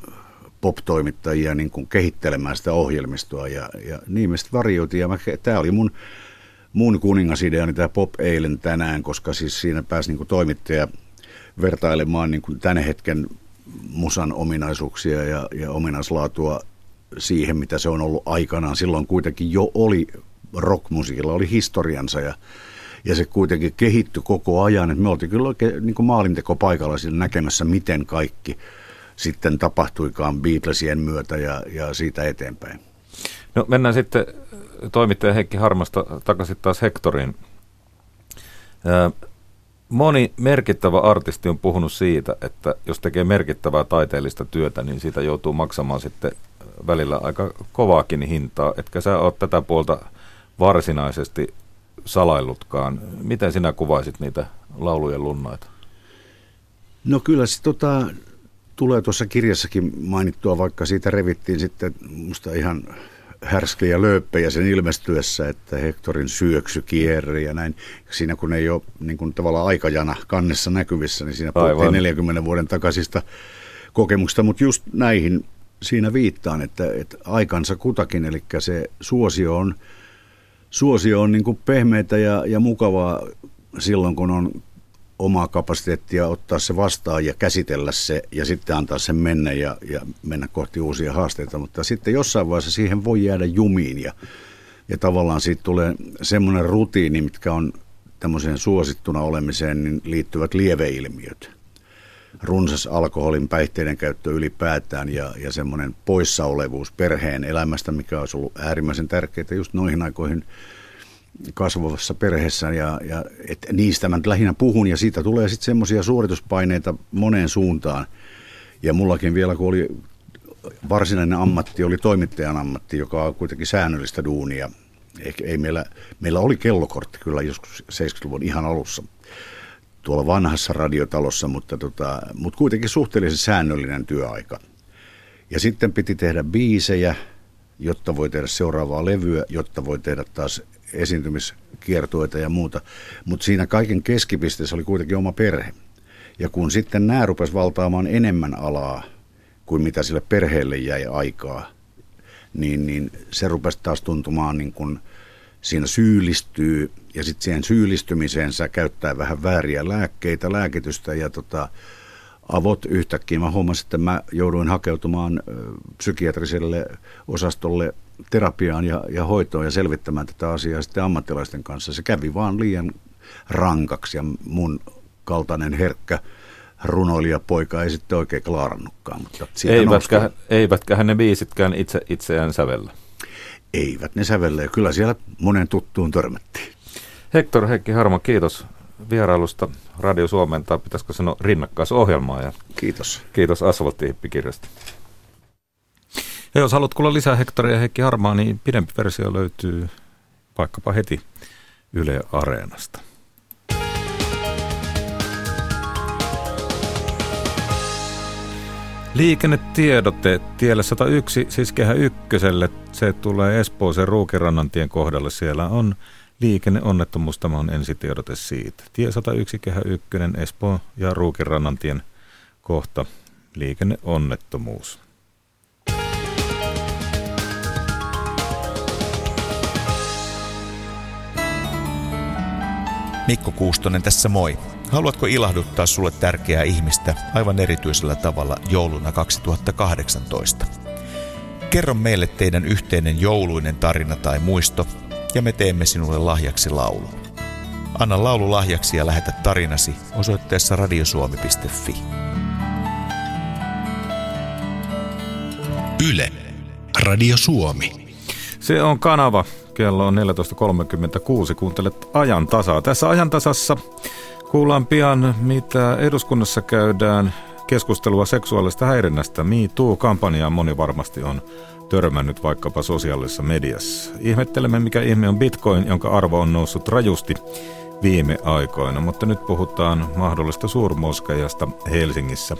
pop-toimittajia niin kuin kehittelemään sitä ohjelmistoa ja, ja niin me sitten varioitiin. Ja tämä oli mun, mun kuningasideani tämä Pop eilen tänään, koska siis siinä pääsi niin kuin toimittaja vertailemaan niin kuin tämän hetken musan ominaisuuksia ja, ja ominaislaatua siihen, mitä se on ollut aikanaan. Silloin kuitenkin jo oli rockmusiikilla, oli historiansa ja, ja se kuitenkin kehittyi koko ajan. Et me oltiin kyllä oikein niin kuin maalinteko paikalla näkemässä, miten kaikki – sitten tapahtuikaan Beatlesien myötä ja, ja siitä eteenpäin. No mennään sitten toimittaja Heikki Harmasta takaisin taas Hektoriin. Moni merkittävä artisti on puhunut siitä, että jos tekee merkittävää taiteellista työtä, niin siitä joutuu maksamaan sitten välillä aika kovaakin hintaa. Etkä sä ole tätä puolta varsinaisesti salaillutkaan. Miten sinä kuvaisit niitä laulujen lunnaita? No kyllä se tota, tulee tuossa kirjassakin mainittua, vaikka siitä revittiin sitten musta ihan härskejä lööppejä sen ilmestyessä, että Hektorin syöksy kierri ja näin. Siinä kun ei ole niin kuin tavallaan aikajana kannessa näkyvissä, niin siinä puhuttiin 40 vuoden takaisista kokemuksista, mutta just näihin siinä viittaan, että, että aikansa kutakin, eli se suosio on, suosio on niin kuin pehmeitä ja, ja mukavaa silloin, kun on omaa kapasiteettia ottaa se vastaan ja käsitellä se ja sitten antaa sen mennä ja, ja mennä kohti uusia haasteita. Mutta sitten jossain vaiheessa siihen voi jäädä jumiin ja, ja tavallaan siitä tulee semmoinen rutiini, mitkä on tämmöiseen suosittuna olemiseen niin liittyvät lieveilmiöt. Runsas alkoholin päihteiden käyttö ylipäätään ja, ja semmoinen poissaolevuus perheen elämästä, mikä olisi ollut äärimmäisen tärkeää just noihin aikoihin – kasvavassa perheessä ja, ja et niistä mä nyt lähinnä puhun ja siitä tulee sitten semmoisia suorituspaineita moneen suuntaan. Ja mullakin vielä kun oli varsinainen ammatti, oli toimittajan ammatti, joka on kuitenkin säännöllistä duunia. Ei, ei meillä, meillä oli kellokortti kyllä joskus 70-luvun ihan alussa tuolla vanhassa radiotalossa, mutta, tota, mutta kuitenkin suhteellisen säännöllinen työaika. Ja sitten piti tehdä biisejä, jotta voi tehdä seuraavaa levyä, jotta voi tehdä taas esiintymiskiertueita ja muuta. Mutta siinä kaiken keskipisteessä oli kuitenkin oma perhe. Ja kun sitten nämä rupes valtaamaan enemmän alaa kuin mitä sille perheelle jäi aikaa, niin, niin se rupesi taas tuntumaan niin kuin siinä syyllistyy ja sitten siihen syyllistymiseensä käyttää vähän vääriä lääkkeitä, lääkitystä ja tota, avot yhtäkkiä. Mä huomasin, että mä jouduin hakeutumaan psykiatriselle osastolle terapiaan ja, ja hoitoon ja selvittämään tätä asiaa sitten ammattilaisten kanssa. Se kävi vaan liian rankaksi ja mun kaltainen herkkä runoilijapoika ei sitten oikein klaarannutkaan. Mutta eivätkä, nousta... eivätkä ne biisitkään itse itseään sävellä. Eivät ne sävellä ja kyllä siellä monen tuttuun törmättiin. Hector Heikki Harma, kiitos vierailusta Radio Suomen, tai pitäisikö sanoa rinnakkaisohjelmaa. Ja kiitos. Kiitos Asfalttihippi-kirjasta. Ja jos haluat kuulla lisää Hektoria Heikki Harmaa, niin pidempi versio löytyy vaikkapa heti Yle Areenasta. Liikennetiedote tielle 101, siis kehä ykköselle. Se tulee Espooseen Ruukirannantien kohdalle. Siellä on liikenneonnettomuus. Tämä on ensitiedote siitä. Tie 101, kehä ykkönen, Espoo ja Ruukirannantien kohta. Liikenneonnettomuus. Mikko Kuustonen tässä moi. Haluatko ilahduttaa sulle tärkeää ihmistä aivan erityisellä tavalla jouluna 2018? Kerro meille teidän yhteinen jouluinen tarina tai muisto, ja me teemme sinulle lahjaksi laulu. Anna laulu lahjaksi ja lähetä tarinasi osoitteessa radiosuomi.fi. Yle. Radio Suomi. Se on kanava, Kello on 14.36. Kuuntelet ajan tasaa. Tässä ajan tasassa kuullaan pian, mitä eduskunnassa käydään keskustelua seksuaalista häirinnästä. Me Too-kampanjaan moni varmasti on törmännyt vaikkapa sosiaalisessa mediassa. Ihmettelemme, mikä ihme on bitcoin, jonka arvo on noussut rajusti viime aikoina, mutta nyt puhutaan mahdollista suurmoskeijasta Helsingissä.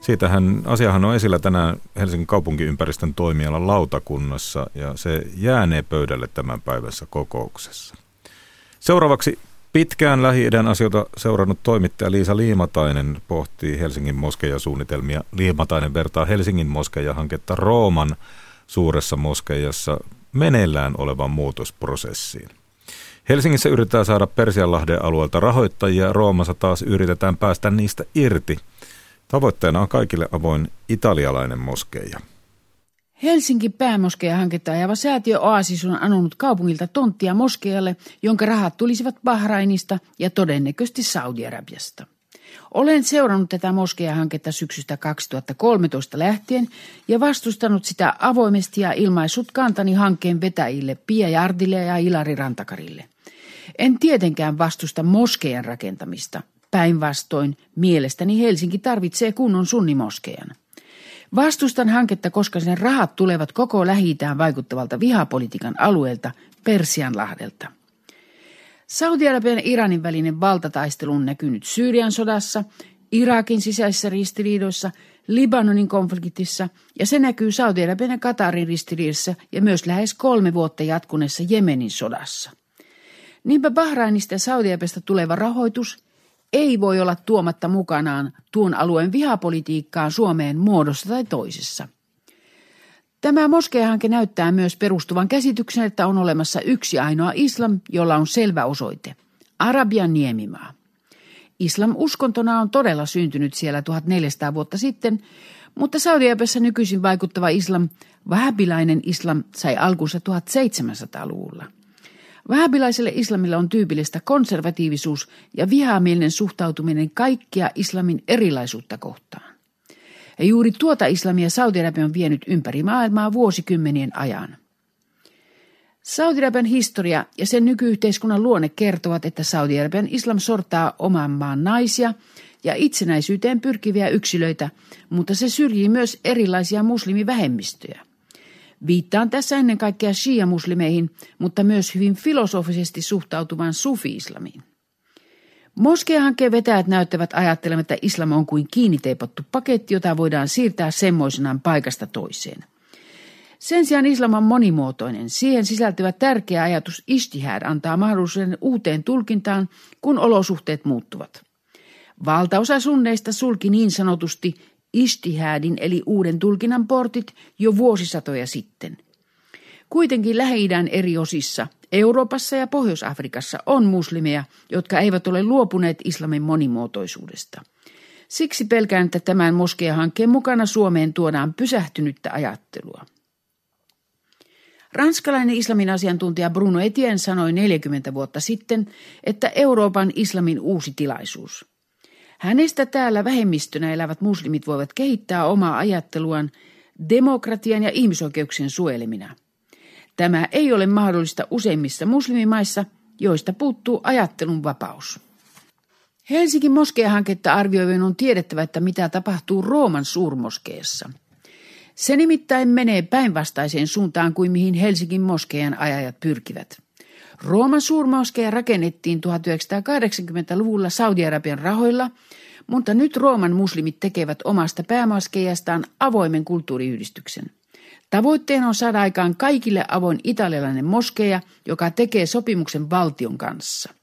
Siitähän asiahan on esillä tänään Helsingin kaupunkiympäristön toimialan lautakunnassa ja se jäänee pöydälle tämän päivässä kokouksessa. Seuraavaksi pitkään Lähi-idän asioita seurannut toimittaja Liisa Liimatainen pohtii Helsingin moskeijasuunnitelmia. Liimatainen vertaa Helsingin moskeija-hanketta Rooman suuressa moskeijassa meneillään olevan muutosprosessiin. Helsingissä yritetään saada Persianlahden alueelta rahoittajia, Roomassa taas yritetään päästä niistä irti – Tavoitteena on kaikille avoin italialainen moskeija. Helsinki päämoskeja-hanketta ajava säätiö Oasis on anonut kaupungilta tonttia moskeijalle, jonka rahat tulisivat Bahrainista ja todennäköisesti Saudi-Arabiasta. Olen seurannut tätä moskeja-hanketta syksystä 2013 lähtien ja vastustanut sitä avoimesti ja ilmaissut kantani hankkeen vetäjille Pia Jardille ja Ilari Rantakarille. En tietenkään vastusta moskejan rakentamista. Päinvastoin, mielestäni Helsinki tarvitsee kunnon sunnimoskejan. Vastustan hanketta, koska sen rahat tulevat koko lähi vaikuttavalta vihapolitiikan alueelta Persianlahdelta. Saudi-Arabian ja Iranin välinen valtataistelu on näkynyt Syyrian sodassa, Irakin sisäisissä ristiriidoissa, Libanonin konfliktissa ja se näkyy Saudi-Arabian ja Katarin ristiriidassa ja myös lähes kolme vuotta jatkuneessa Jemenin sodassa. Niinpä Bahrainista ja saudi tuleva rahoitus ei voi olla tuomatta mukanaan tuon alueen vihapolitiikkaa Suomeen muodossa tai toisessa. Tämä moskeahanke näyttää myös perustuvan käsityksen, että on olemassa yksi ainoa islam, jolla on selvä osoite. Arabian niemimaa. Islam uskontona on todella syntynyt siellä 1400 vuotta sitten, mutta saudi nykyisin vaikuttava islam, vähäpilainen islam, sai alkunsa 1700-luvulla. Vähäbilaiselle islamilla on tyypillistä konservatiivisuus ja vihamielinen suhtautuminen kaikkia islamin erilaisuutta kohtaan. Ja juuri tuota islamia Saudi-Arabia on vienyt ympäri maailmaa vuosikymmenien ajan. Saudi-Arabian historia ja sen nykyyhteiskunnan luonne kertovat, että Saudi-Arabian islam sortaa oman maan naisia ja itsenäisyyteen pyrkiviä yksilöitä, mutta se syrjii myös erilaisia muslimivähemmistöjä. Viittaan tässä ennen kaikkea shia-muslimeihin, mutta myös hyvin filosofisesti suhtautuvan sufi-islamiin. Moskeahankkeen vetäjät näyttävät ajattelemaan, että islam on kuin kiinniteipottu paketti, jota voidaan siirtää semmoisenaan paikasta toiseen. Sen sijaan islam on monimuotoinen. Siihen sisältyvä tärkeä ajatus istihad antaa mahdollisuuden uuteen tulkintaan, kun olosuhteet muuttuvat. Valtaosa sunneista sulki niin sanotusti istihadin eli uuden tulkinnan portit jo vuosisatoja sitten. Kuitenkin lähi eri osissa, Euroopassa ja Pohjois-Afrikassa on muslimeja, jotka eivät ole luopuneet islamin monimuotoisuudesta. Siksi pelkään, että tämän moskeahankkeen mukana Suomeen tuodaan pysähtynyttä ajattelua. Ranskalainen islamin asiantuntija Bruno Etienne sanoi 40 vuotta sitten, että Euroopan islamin uusi tilaisuus – Hänestä täällä vähemmistönä elävät muslimit voivat kehittää omaa ajatteluaan demokratian ja ihmisoikeuksien suojelemina. Tämä ei ole mahdollista useimmissa muslimimaissa, joista puuttuu ajattelun vapaus. Helsingin moskeahanketta arvioivien on tiedettävä, että mitä tapahtuu Rooman suurmoskeessa. Se nimittäin menee päinvastaiseen suuntaan kuin mihin Helsingin moskean ajajat pyrkivät. Rooman suurmoskeja rakennettiin 1980-luvulla Saudi-Arabian rahoilla, mutta nyt Rooman muslimit tekevät omasta päämoskeijastaan avoimen kulttuuriyhdistyksen. Tavoitteena on saada aikaan kaikille avoin italialainen moskeja, joka tekee sopimuksen valtion kanssa.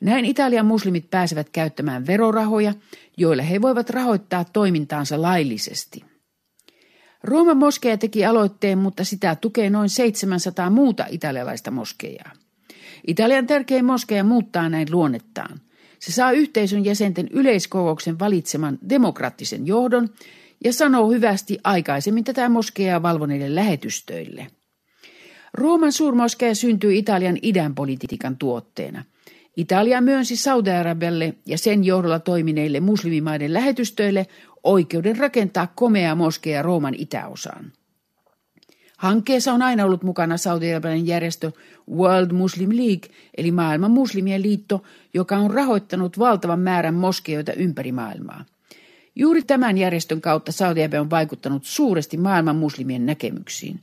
Näin Italian muslimit pääsevät käyttämään verorahoja, joilla he voivat rahoittaa toimintaansa laillisesti. Rooman moskeja teki aloitteen, mutta sitä tukee noin 700 muuta italialaista moskeijaa. Italian tärkein moskeja muuttaa näin luonnettaan. Se saa yhteisön jäsenten yleiskokouksen valitseman demokraattisen johdon ja sanoo hyvästi aikaisemmin tätä moskeaa valvoneille lähetystöille. Rooman suurmoskea syntyi Italian idän politiikan tuotteena. Italia myönsi Saudi-Arabialle ja sen johdolla toimineille muslimimaiden lähetystöille oikeuden rakentaa komea moskea Rooman itäosaan. Hankkeessa on aina ollut mukana saudi järjestö World Muslim League, eli maailman muslimien liitto, joka on rahoittanut valtavan määrän moskejoita ympäri maailmaa. Juuri tämän järjestön kautta saudi on vaikuttanut suuresti maailman muslimien näkemyksiin.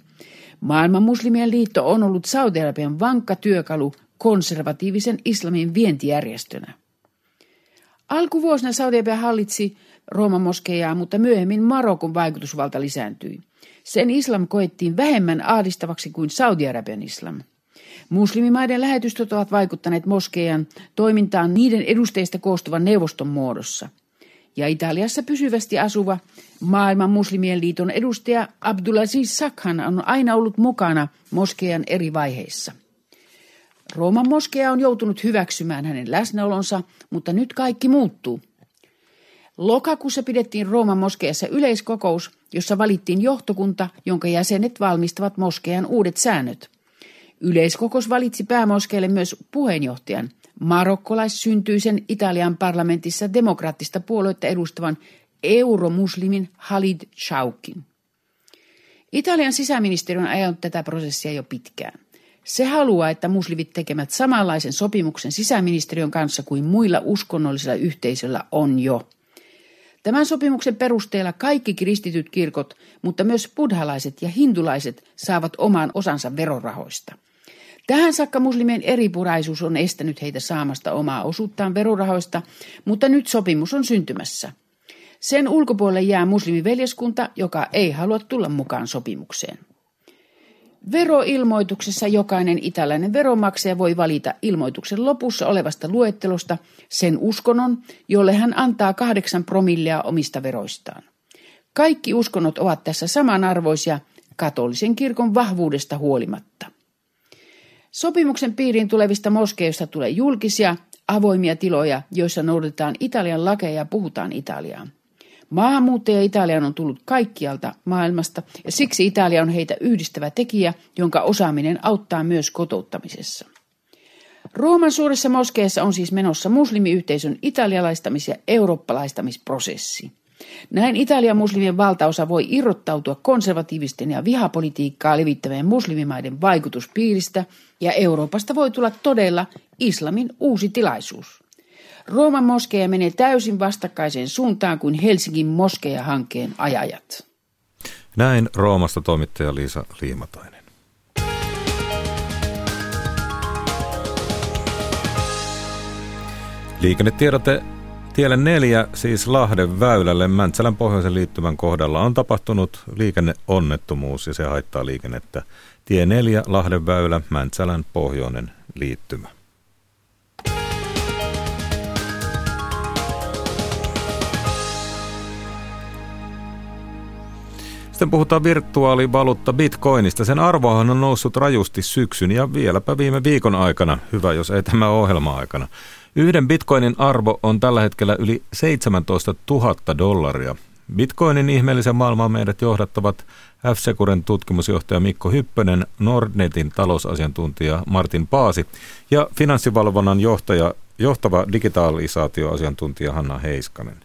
Maailman muslimien liitto on ollut saudi vankka työkalu konservatiivisen islamin vientijärjestönä. Alkuvuosina saudi hallitsi Rooman moskeijaa, mutta myöhemmin Marokon vaikutusvalta lisääntyi. Sen islam koettiin vähemmän ahdistavaksi kuin Saudi-Arabian islam. Muslimimaiden lähetystöt ovat vaikuttaneet moskeijan toimintaan niiden edustajista koostuvan neuvoston muodossa. Ja Italiassa pysyvästi asuva maailman muslimien liiton edustaja Abdulaziz Sakhan on aina ollut mukana moskeijan eri vaiheissa. Rooman moskea on joutunut hyväksymään hänen läsnäolonsa, mutta nyt kaikki muuttuu – Lokakuussa pidettiin Rooman moskeassa yleiskokous, jossa valittiin johtokunta, jonka jäsenet valmistavat moskean uudet säännöt. Yleiskokous valitsi päämoskeelle myös puheenjohtajan, marokkolaissyntyisen Italian parlamentissa demokraattista puoluetta edustavan euromuslimin Halid Shaukin. Italian sisäministeriö on ajanut tätä prosessia jo pitkään. Se haluaa, että muslimit tekemät samanlaisen sopimuksen sisäministeriön kanssa kuin muilla uskonnollisilla yhteisöillä on jo. Tämän sopimuksen perusteella kaikki kristityt kirkot, mutta myös buddhalaiset ja hindulaiset saavat oman osansa verorahoista. Tähän saakka muslimien eripuraisuus on estänyt heitä saamasta omaa osuuttaan verorahoista, mutta nyt sopimus on syntymässä. Sen ulkopuolelle jää muslimiveljeskunta, joka ei halua tulla mukaan sopimukseen. Veroilmoituksessa jokainen italainen veronmaksaja voi valita ilmoituksen lopussa olevasta luettelosta sen uskonnon, jolle hän antaa kahdeksan promillea omista veroistaan. Kaikki uskonnot ovat tässä samanarvoisia katolisen kirkon vahvuudesta huolimatta. Sopimuksen piiriin tulevista moskeista tulee julkisia, avoimia tiloja, joissa noudatetaan Italian lakeja ja puhutaan Italiaa. Maahanmuuttajia Italiaan on tullut kaikkialta maailmasta ja siksi Italia on heitä yhdistävä tekijä, jonka osaaminen auttaa myös kotouttamisessa. Rooman suuressa moskeessa on siis menossa muslimiyhteisön italialaistamis- ja eurooppalaistamisprosessi. Näin Italian muslimien valtaosa voi irrottautua konservatiivisten ja vihapolitiikkaa levittävien muslimimaiden vaikutuspiiristä ja Euroopasta voi tulla todella islamin uusi tilaisuus. Rooman moskeja menee täysin vastakkaiseen suuntaan kuin Helsingin moskeja-hankkeen ajajat. Näin Roomasta toimittaja Liisa Liimatainen. Liikennetiedote Tielle neljä, siis Lahden väylälle Mäntsälän pohjoisen liittymän kohdalla on tapahtunut liikenneonnettomuus ja se haittaa liikennettä. Tie 4, Lahden väylä, Mäntsälän pohjoinen liittymä. Sitten puhutaan virtuaalivaluutta Bitcoinista. Sen arvohan on noussut rajusti syksyn ja vieläpä viime viikon aikana. Hyvä, jos ei tämä ohjelma-aikana. Yhden bitcoinin arvo on tällä hetkellä yli 17 000 dollaria. Bitcoinin ihmeellisen maailman meidät johdattavat F-Securen tutkimusjohtaja Mikko Hyppönen, Nordnetin talousasiantuntija Martin Paasi ja finanssivalvonnan johtaja, johtava digitalisaatioasiantuntija Hanna Heiskanen.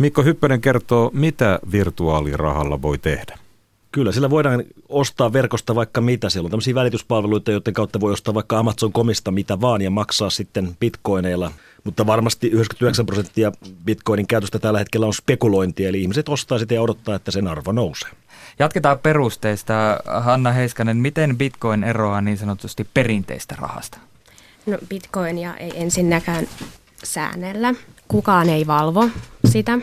Mikko Hyppönen kertoo, mitä virtuaalirahalla voi tehdä. Kyllä, sillä voidaan ostaa verkosta vaikka mitä. Siellä on tämmöisiä välityspalveluita, joiden kautta voi ostaa vaikka Amazon.comista mitä vaan ja maksaa sitten bitcoineilla. Mutta varmasti 99 prosenttia bitcoinin käytöstä tällä hetkellä on spekulointia, eli ihmiset ostaa sitä ja odottaa, että sen arvo nousee. Jatketaan perusteista. Hanna Heiskanen, miten bitcoin eroaa niin sanotusti perinteistä rahasta? No bitcoinia ei ensinnäkään säännellä. Kukaan ei valvo sitä.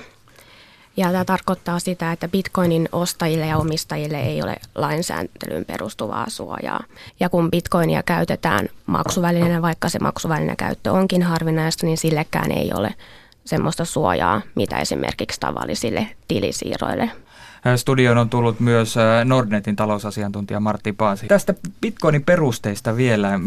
Ja tämä tarkoittaa sitä, että bitcoinin ostajille ja omistajille ei ole lainsääntelyyn perustuvaa suojaa. Ja kun bitcoinia käytetään maksuvälineenä, vaikka se maksuvälineen käyttö onkin harvinaista, niin sillekään ei ole semmoista suojaa, mitä esimerkiksi tavallisille tilisiirroille Studioon on tullut myös Nordnetin talousasiantuntija Martti Paasi. Tästä bitcoinin perusteista vielä.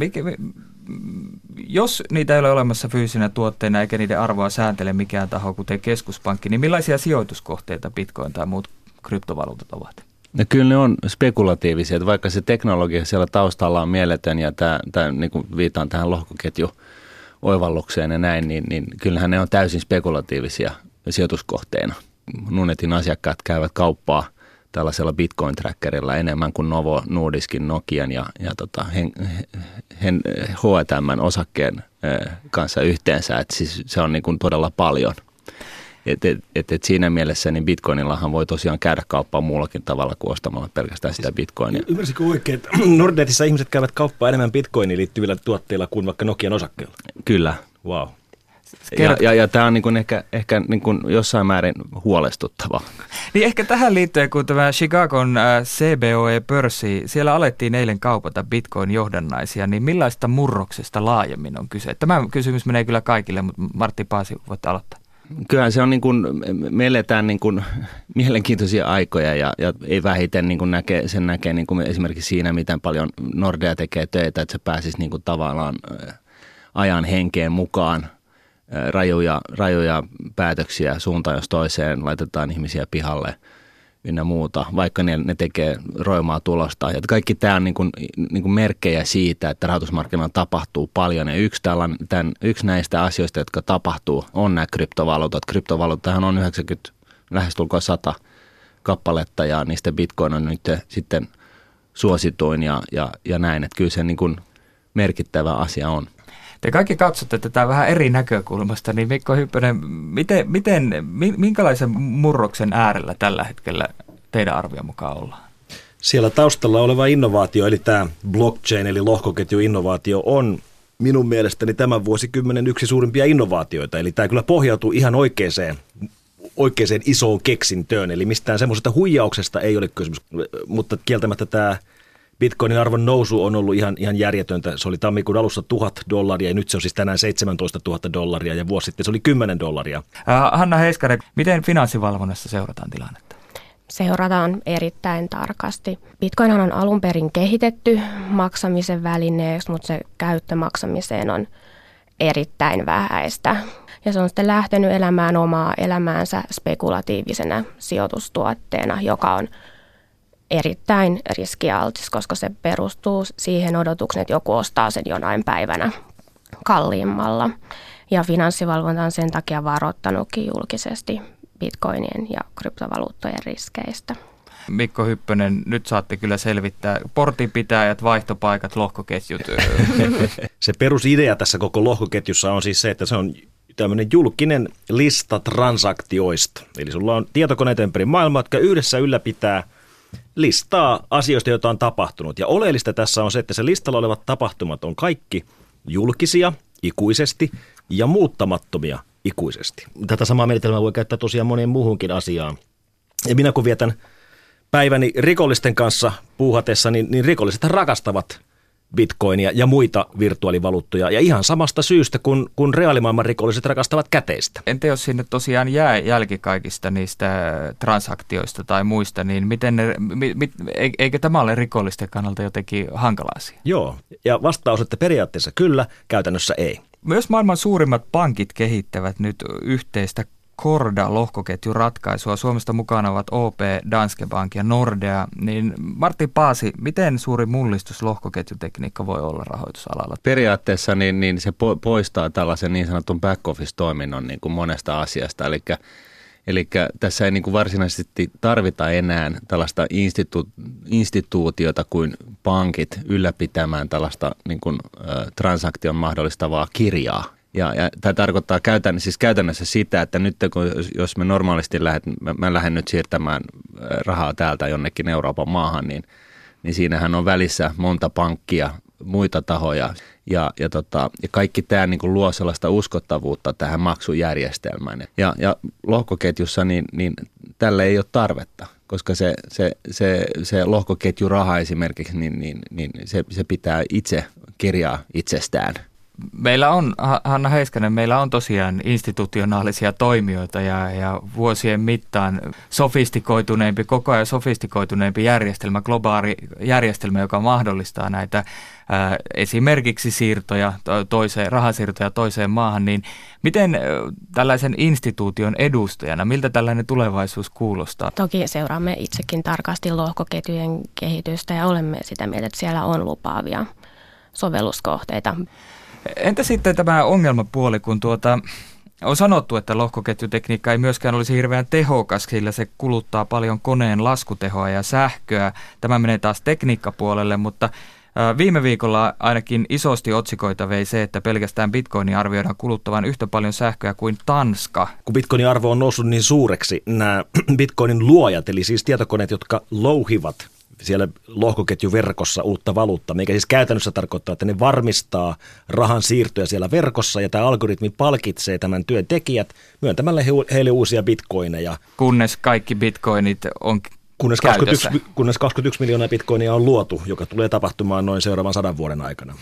Jos niitä ei ole olemassa fyysinä tuotteina eikä niiden arvoa sääntele mikään taho, kuten keskuspankki, niin millaisia sijoituskohteita bitcoin tai muut kryptovaluutat ovat? No kyllä ne on spekulatiivisia, että vaikka se teknologia siellä taustalla on mieletön ja tämä, tämä niin kuin viitaan tähän lohkoketju oivallukseen ja näin, niin, niin kyllähän ne on täysin spekulatiivisia sijoituskohteina – Nunetin asiakkaat käyvät kauppaa tällaisella Bitcoin-trackerilla enemmän kuin Novo Nordiskin, Nokian ja, ja tota, hen, hen, H&M osakkeen kanssa yhteensä. Et siis se on niin kuin todella paljon. Et, et, et, et siinä mielessä niin bitcoinillahan voi tosiaan käydä kauppaa muullakin tavalla kuin ostamalla pelkästään sitä bitcoinia. Ymmärsikö oikein, että Nordnetissä ihmiset käyvät kauppaa enemmän bitcoiniin liittyvillä tuotteilla kuin vaikka Nokian osakkeilla? Kyllä. Wow. Ja, ja, ja tämä on niin kuin ehkä, ehkä niin kuin jossain määrin huolestuttava. Niin ehkä tähän liittyen, kun tämä Chicagon äh, CBOE-pörssi, siellä alettiin eilen kaupata bitcoin-johdannaisia, niin millaista murroksesta laajemmin on kyse? Tämä kysymys menee kyllä kaikille, mutta Martti Paasi, voitte aloittaa. Kyllä se on niin kuin, me eletään niin kuin mielenkiintoisia aikoja ja, ja ei vähiten niin kuin näkee, sen näkee niin kuin esimerkiksi siinä, miten paljon Nordea tekee töitä, että se pääsisi niin kuin tavallaan ajan henkeen mukaan – rajuja, rajuja päätöksiä suuntaan jos toiseen, laitetaan ihmisiä pihalle ynnä muuta, vaikka ne, ne tekee roimaa tulosta. Ja kaikki tämä on niin kuin, niin kuin merkkejä siitä, että rahoitusmarkkinoilla tapahtuu paljon. Ja yksi, tällainen, tämän, yksi näistä asioista, jotka tapahtuu, on nämä kryptovaluutat. Kryptovaluuttahan on 90, lähestulkoon 100 kappaletta ja niistä bitcoin on nyt sitten suosituin ja, ja, ja näin. Että kyllä se niin kuin merkittävä asia on. Te kaikki katsotte tätä vähän eri näkökulmasta, niin Mikko Hyppönen, miten, miten, minkälaisen murroksen äärellä tällä hetkellä teidän arvion mukaan ollaan? Siellä taustalla oleva innovaatio, eli tämä blockchain, eli lohkoketjuinnovaatio, on minun mielestäni tämän vuosikymmenen yksi suurimpia innovaatioita. Eli tämä kyllä pohjautuu ihan oikeaan, oikeaan isoon keksintöön, eli mistään semmoisesta huijauksesta ei ole kysymys, mutta kieltämättä tämä Bitcoinin arvon nousu on ollut ihan, ihan järjetöntä. Se oli tammikuun alussa 1000 dollaria ja nyt se on siis tänään 17 000 dollaria ja vuosi sitten se oli 10 dollaria. Äh, Hanna Heiskanen, miten finanssivalvonnassa seurataan tilannetta? Seurataan erittäin tarkasti. Bitcoin on alun perin kehitetty maksamisen välineeksi, mutta se käyttö maksamiseen on erittäin vähäistä. Ja se on sitten lähtenyt elämään omaa elämäänsä spekulatiivisena sijoitustuotteena, joka on erittäin riskialtis, koska se perustuu siihen odotukseen, että joku ostaa sen jonain päivänä kalliimmalla. Ja finanssivalvonta on sen takia varoittanutkin julkisesti bitcoinien ja kryptovaluuttojen riskeistä. Mikko Hyppönen, nyt saatte kyllä selvittää portinpitäjät, vaihtopaikat, lohkoketjut. se perusidea tässä koko lohkoketjussa on siis se, että se on tämmöinen julkinen lista transaktioista. Eli sulla on tietokoneet ympäri maailmaa, jotka yhdessä ylläpitää – listaa asioista, joita on tapahtunut. Ja oleellista tässä on se, että se listalla olevat tapahtumat on kaikki julkisia ikuisesti ja muuttamattomia ikuisesti. Tätä samaa menetelmää voi käyttää tosiaan moneen muuhunkin asiaan. Ja minä kun vietän päiväni rikollisten kanssa puuhatessa, niin, niin rikolliset rakastavat bitcoinia ja muita virtuaalivaluuttoja. Ja ihan samasta syystä, kun, kun reaalimaailman rikolliset rakastavat käteistä. Entä jos sinne tosiaan jää jälki kaikista niistä transaktioista tai muista, niin miten ne, mi, mi, eikö tämä ole rikollisten kannalta jotenkin hankala asia? Joo, ja vastaus, että periaatteessa kyllä, käytännössä ei. Myös maailman suurimmat pankit kehittävät nyt yhteistä Korda ratkaisua. Suomesta mukana ovat OP, Danske Bank ja Nordea. Niin Martti Paasi, miten suuri mullistus lohkoketjutekniikka voi olla rahoitusalalla? Periaatteessa niin, niin se poistaa tällaisen niin sanotun back-office-toiminnon niin kuin monesta asiasta. Eli Eli tässä ei niin kuin varsinaisesti tarvita enää tällaista institu- instituutiota kuin pankit ylläpitämään tällaista niin kuin, ä, transaktion mahdollistavaa kirjaa, ja, ja tämä tarkoittaa käytännössä, siis käytännössä sitä, että nyt kun, jos me normaalisti lähdet, mä, mä lähden nyt siirtämään rahaa täältä jonnekin Euroopan maahan, niin, niin siinähän on välissä monta pankkia, muita tahoja ja, ja, tota, ja kaikki tämä niin kuin luo sellaista uskottavuutta tähän maksujärjestelmään. Ja, ja lohkoketjussa niin, niin tälle ei ole tarvetta, koska se, se, se, se lohkoketjuraha esimerkiksi, niin, niin, niin se, se pitää itse kirjaa itsestään – meillä on, Hanna Heiskanen, meillä on tosiaan institutionaalisia toimijoita ja, ja vuosien mittaan sofistikoituneempi, koko ajan sofistikoituneempi järjestelmä, globaali järjestelmä, joka mahdollistaa näitä ää, esimerkiksi siirtoja, toiseen, rahasiirtoja toiseen maahan, niin miten tällaisen instituution edustajana, miltä tällainen tulevaisuus kuulostaa? Toki seuraamme itsekin tarkasti lohkoketjujen kehitystä ja olemme sitä mieltä, että siellä on lupaavia sovelluskohteita. Entä sitten tämä ongelmapuoli, kun tuota, on sanottu, että lohkoketjutekniikka ei myöskään olisi hirveän tehokas, sillä se kuluttaa paljon koneen laskutehoa ja sähköä. Tämä menee taas tekniikkapuolelle, mutta Viime viikolla ainakin isosti otsikoita vei se, että pelkästään bitcoinin arvioidaan kuluttavan yhtä paljon sähköä kuin Tanska. Kun bitcoinin arvo on noussut niin suureksi, nämä bitcoinin luojat, eli siis tietokoneet, jotka louhivat siellä lohkoketjuverkossa uutta valuuttaa, mikä siis käytännössä tarkoittaa, että ne varmistaa rahan siirtoja siellä verkossa ja tämä algoritmi palkitsee tämän työn tekijät myöntämällä heille uusia bitcoineja. Kunnes kaikki bitcoinit on kunnes 21, kunnes 21 miljoonaa bitcoinia on luotu, joka tulee tapahtumaan noin seuraavan sadan vuoden aikana.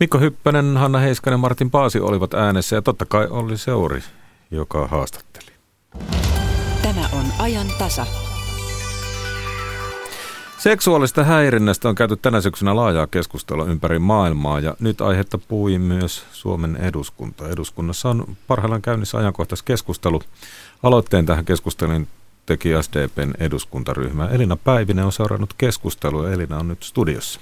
Mikko Hyppänen, Hanna Heiskanen, Martin Paasi olivat äänessä ja totta kai oli Seuri, joka haastatteli. Tämä on ajan tasa. Seksuaalista häirinnästä on käyty tänä syksynä laajaa keskustelua ympäri maailmaa ja nyt aihetta puhui myös Suomen eduskunta. Eduskunnassa on parhaillaan käynnissä ajankohtaiskeskustelu. Aloitteen tähän keskusteluun teki SDPn eduskuntaryhmää. Elina Päivinen on seurannut keskustelua. Elina on nyt studiossa.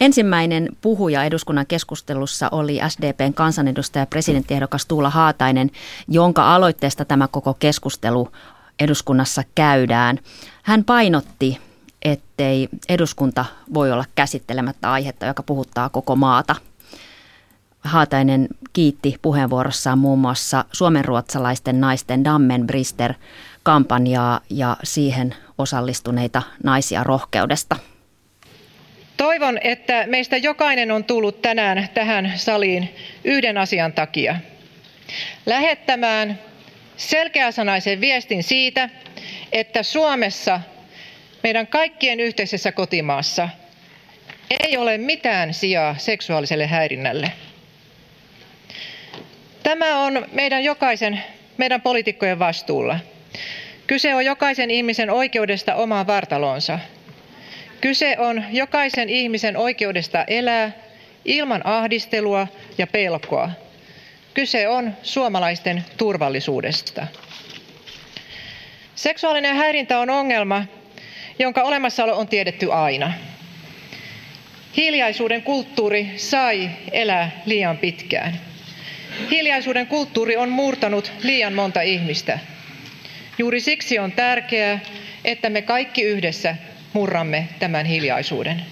Ensimmäinen puhuja eduskunnan keskustelussa oli SDPn kansanedustaja presidenttiehdokas Tuula Haatainen, jonka aloitteesta tämä koko keskustelu eduskunnassa käydään. Hän painotti, ettei eduskunta voi olla käsittelemättä aihetta, joka puhuttaa koko maata. Haatainen kiitti puheenvuorossaan muun muassa suomenruotsalaisten naisten Dammenbrister kampanjaa ja siihen osallistuneita naisia rohkeudesta. Toivon, että meistä jokainen on tullut tänään tähän saliin yhden asian takia. Lähettämään selkeäsanaisen viestin siitä, että Suomessa, meidän kaikkien yhteisessä kotimaassa, ei ole mitään sijaa seksuaaliselle häirinnälle. Tämä on meidän jokaisen, meidän poliitikkojen vastuulla. Kyse on jokaisen ihmisen oikeudesta omaan vartaloonsa. Kyse on jokaisen ihmisen oikeudesta elää ilman ahdistelua ja pelkoa. Kyse on suomalaisten turvallisuudesta. Seksuaalinen häirintä on ongelma, jonka olemassaolo on tiedetty aina. Hiljaisuuden kulttuuri sai elää liian pitkään. Hiljaisuuden kulttuuri on murtanut liian monta ihmistä. Juuri siksi on tärkeää, että me kaikki yhdessä murramme tämän hiljaisuuden.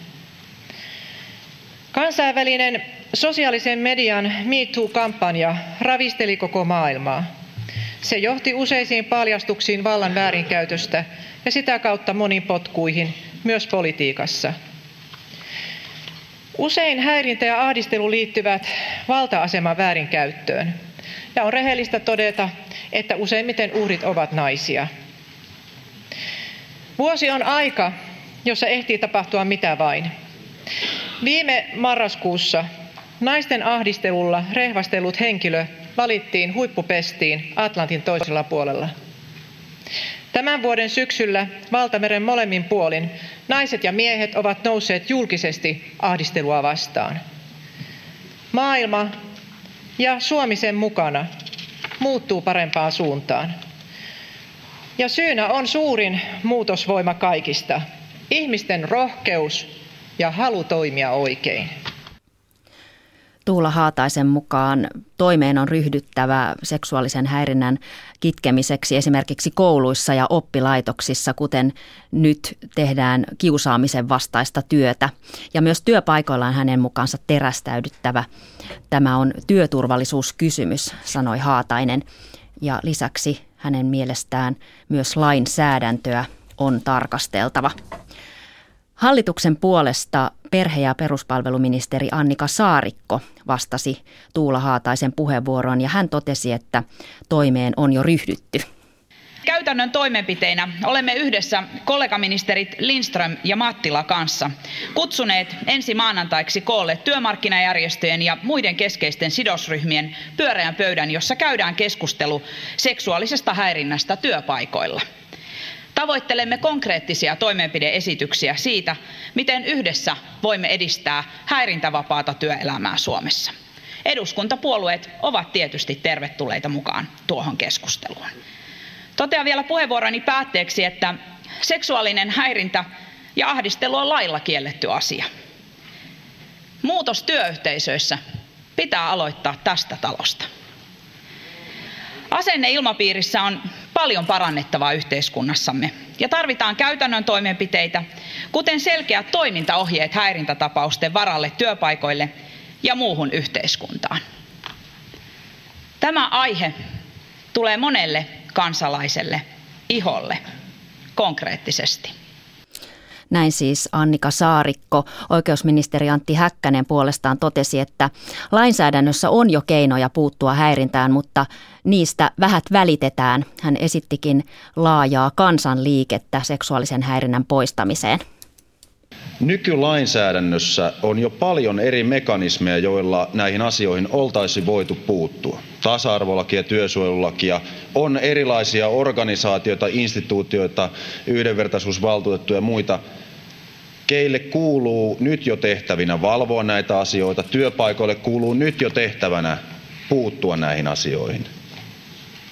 Kansainvälinen sosiaalisen median MeToo-kampanja ravisteli koko maailmaa. Se johti useisiin paljastuksiin vallan väärinkäytöstä ja sitä kautta moniin potkuihin, myös politiikassa. Usein häirintä ja ahdistelu liittyvät valta-aseman väärinkäyttöön. Ja on rehellistä todeta, että useimmiten uhrit ovat naisia. Vuosi on aika, jossa ehtii tapahtua mitä vain. Viime marraskuussa naisten ahdistelulla rehvastellut henkilö valittiin huippupestiin Atlantin toisella puolella. Tämän vuoden syksyllä valtameren molemmin puolin naiset ja miehet ovat nousseet julkisesti ahdistelua vastaan. Maailma ja Suomi sen mukana muuttuu parempaan suuntaan. Ja syynä on suurin muutosvoima kaikista, ihmisten rohkeus ja halu toimia oikein. Tuula Haataisen mukaan toimeen on ryhdyttävä seksuaalisen häirinnän kitkemiseksi esimerkiksi kouluissa ja oppilaitoksissa, kuten nyt tehdään kiusaamisen vastaista työtä. Ja myös työpaikoilla on hänen mukaansa terästäydyttävä. Tämä on työturvallisuuskysymys, sanoi Haatainen. Ja lisäksi hänen mielestään myös lainsäädäntöä on tarkasteltava. Hallituksen puolesta perhe- ja peruspalveluministeri Annika Saarikko vastasi Tuula Haataisen puheenvuoroon ja hän totesi, että toimeen on jo ryhdytty. Käytännön toimenpiteinä olemme yhdessä kollegaministerit Lindström ja Mattila kanssa kutsuneet ensi maanantaiksi koolle työmarkkinajärjestöjen ja muiden keskeisten sidosryhmien pyöreän pöydän, jossa käydään keskustelu seksuaalisesta häirinnästä työpaikoilla. Tavoittelemme konkreettisia toimenpideesityksiä siitä, miten yhdessä voimme edistää häirintävapaata työelämää Suomessa. Eduskuntapuolueet ovat tietysti tervetulleita mukaan tuohon keskusteluun. Totean vielä puheenvuoroni päätteeksi, että seksuaalinen häirintä ja ahdistelu on lailla kielletty asia. Muutos työyhteisöissä pitää aloittaa tästä talosta. Asenneilmapiirissä on paljon parannettavaa yhteiskunnassamme ja tarvitaan käytännön toimenpiteitä, kuten selkeät toimintaohjeet häirintätapausten varalle työpaikoille ja muuhun yhteiskuntaan. Tämä aihe tulee monelle kansalaiselle iholle konkreettisesti. Näin siis Annika Saarikko. Oikeusministeri Antti Häkkänen puolestaan totesi, että lainsäädännössä on jo keinoja puuttua häirintään, mutta niistä vähät välitetään. Hän esittikin laajaa kansanliikettä seksuaalisen häirinnän poistamiseen. Nykylainsäädännössä on jo paljon eri mekanismeja, joilla näihin asioihin oltaisiin voitu puuttua. Tasa-arvolakia, työsuojelulakia, on erilaisia organisaatioita, instituutioita, yhdenvertaisuusvaltuutettuja ja muita, keille kuuluu nyt jo tehtävinä valvoa näitä asioita, työpaikoille kuuluu nyt jo tehtävänä puuttua näihin asioihin.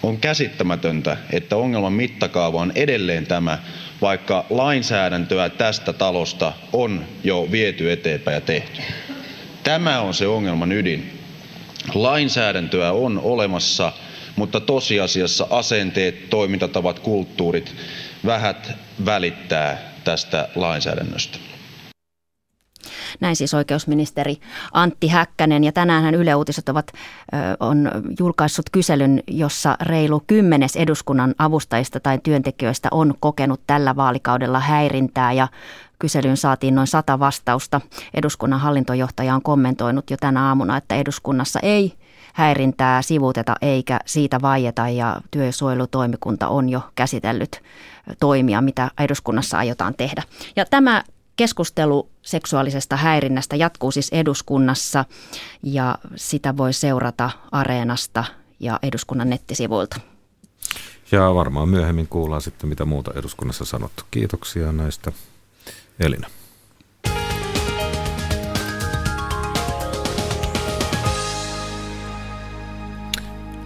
On käsittämätöntä, että ongelman mittakaava on edelleen tämä, vaikka lainsäädäntöä tästä talosta on jo viety eteenpäin ja tehty. Tämä on se ongelman ydin. Lainsäädäntöä on olemassa, mutta tosiasiassa asenteet, toimintatavat, kulttuurit vähät välittää tästä lainsäädännöstä. Näin siis oikeusministeri Antti Häkkänen ja tänään Yle Uutiset ovat, on julkaissut kyselyn, jossa reilu kymmenes eduskunnan avustajista tai työntekijöistä on kokenut tällä vaalikaudella häirintää ja Kyselyyn saatiin noin sata vastausta. Eduskunnan hallintojohtaja on kommentoinut jo tänä aamuna, että eduskunnassa ei häirintää sivuuteta eikä siitä vaieta ja työsuojelutoimikunta on jo käsitellyt toimia, mitä eduskunnassa aiotaan tehdä. Ja tämä Keskustelu seksuaalisesta häirinnästä jatkuu siis eduskunnassa ja sitä voi seurata Areenasta ja eduskunnan nettisivuilta. Ja varmaan myöhemmin kuullaan sitten, mitä muuta eduskunnassa sanottu. Kiitoksia näistä, Elina.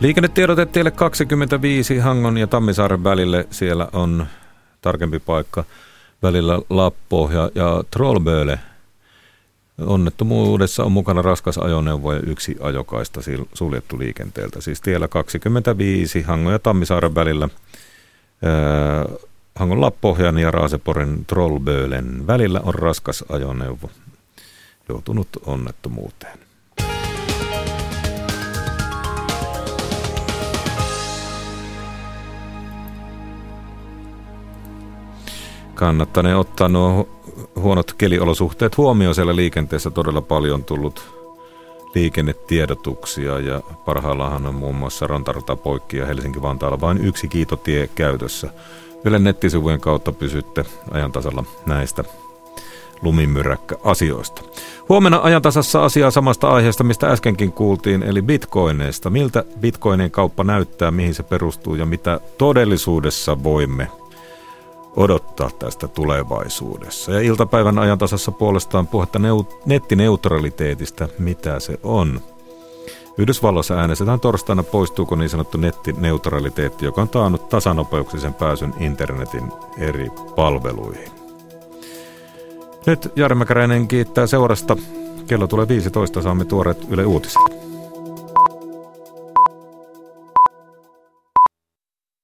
Liikennetiedote teille 25 Hangon ja Tammisaaren välille. Siellä on tarkempi paikka välillä Lappohja ja Trollböle. Onnettomuudessa on mukana raskas ajoneuvo ja yksi ajokaista suljettu liikenteeltä. Siis tiellä 25 Hangon ja Tammisaaren välillä Hangon Lappohjan ja Raaseporin Trollbölen välillä on raskas ajoneuvo joutunut onnettomuuteen. Kannattanee ottaa nuo huonot keliolosuhteet huomioon siellä liikenteessä. Todella paljon tullut liikennetiedotuksia ja parhaillaan on muun muassa Rantarata poikki ja Helsinki-Vantaalla vain yksi kiitotie käytössä. Ylen nettisivujen kautta pysytte ajantasalla näistä lumimyräkkä-asioista. Huomenna ajantasassa asiaa samasta aiheesta, mistä äskenkin kuultiin, eli bitcoineista. Miltä bitcoinien kauppa näyttää, mihin se perustuu ja mitä todellisuudessa voimme odottaa tästä tulevaisuudessa. Ja iltapäivän ajantasassa puolestaan puhetta neut- nettineutraliteetista, mitä se on. Yhdysvalloissa äänestetään torstaina poistuuko niin sanottu nettineutraliteetti, joka on taannut tasanopeuksisen pääsyn internetin eri palveluihin. Nyt Jari Mäkäräinen kiittää seurasta. Kello tulee 15, saamme tuoreet Yle Uutiset.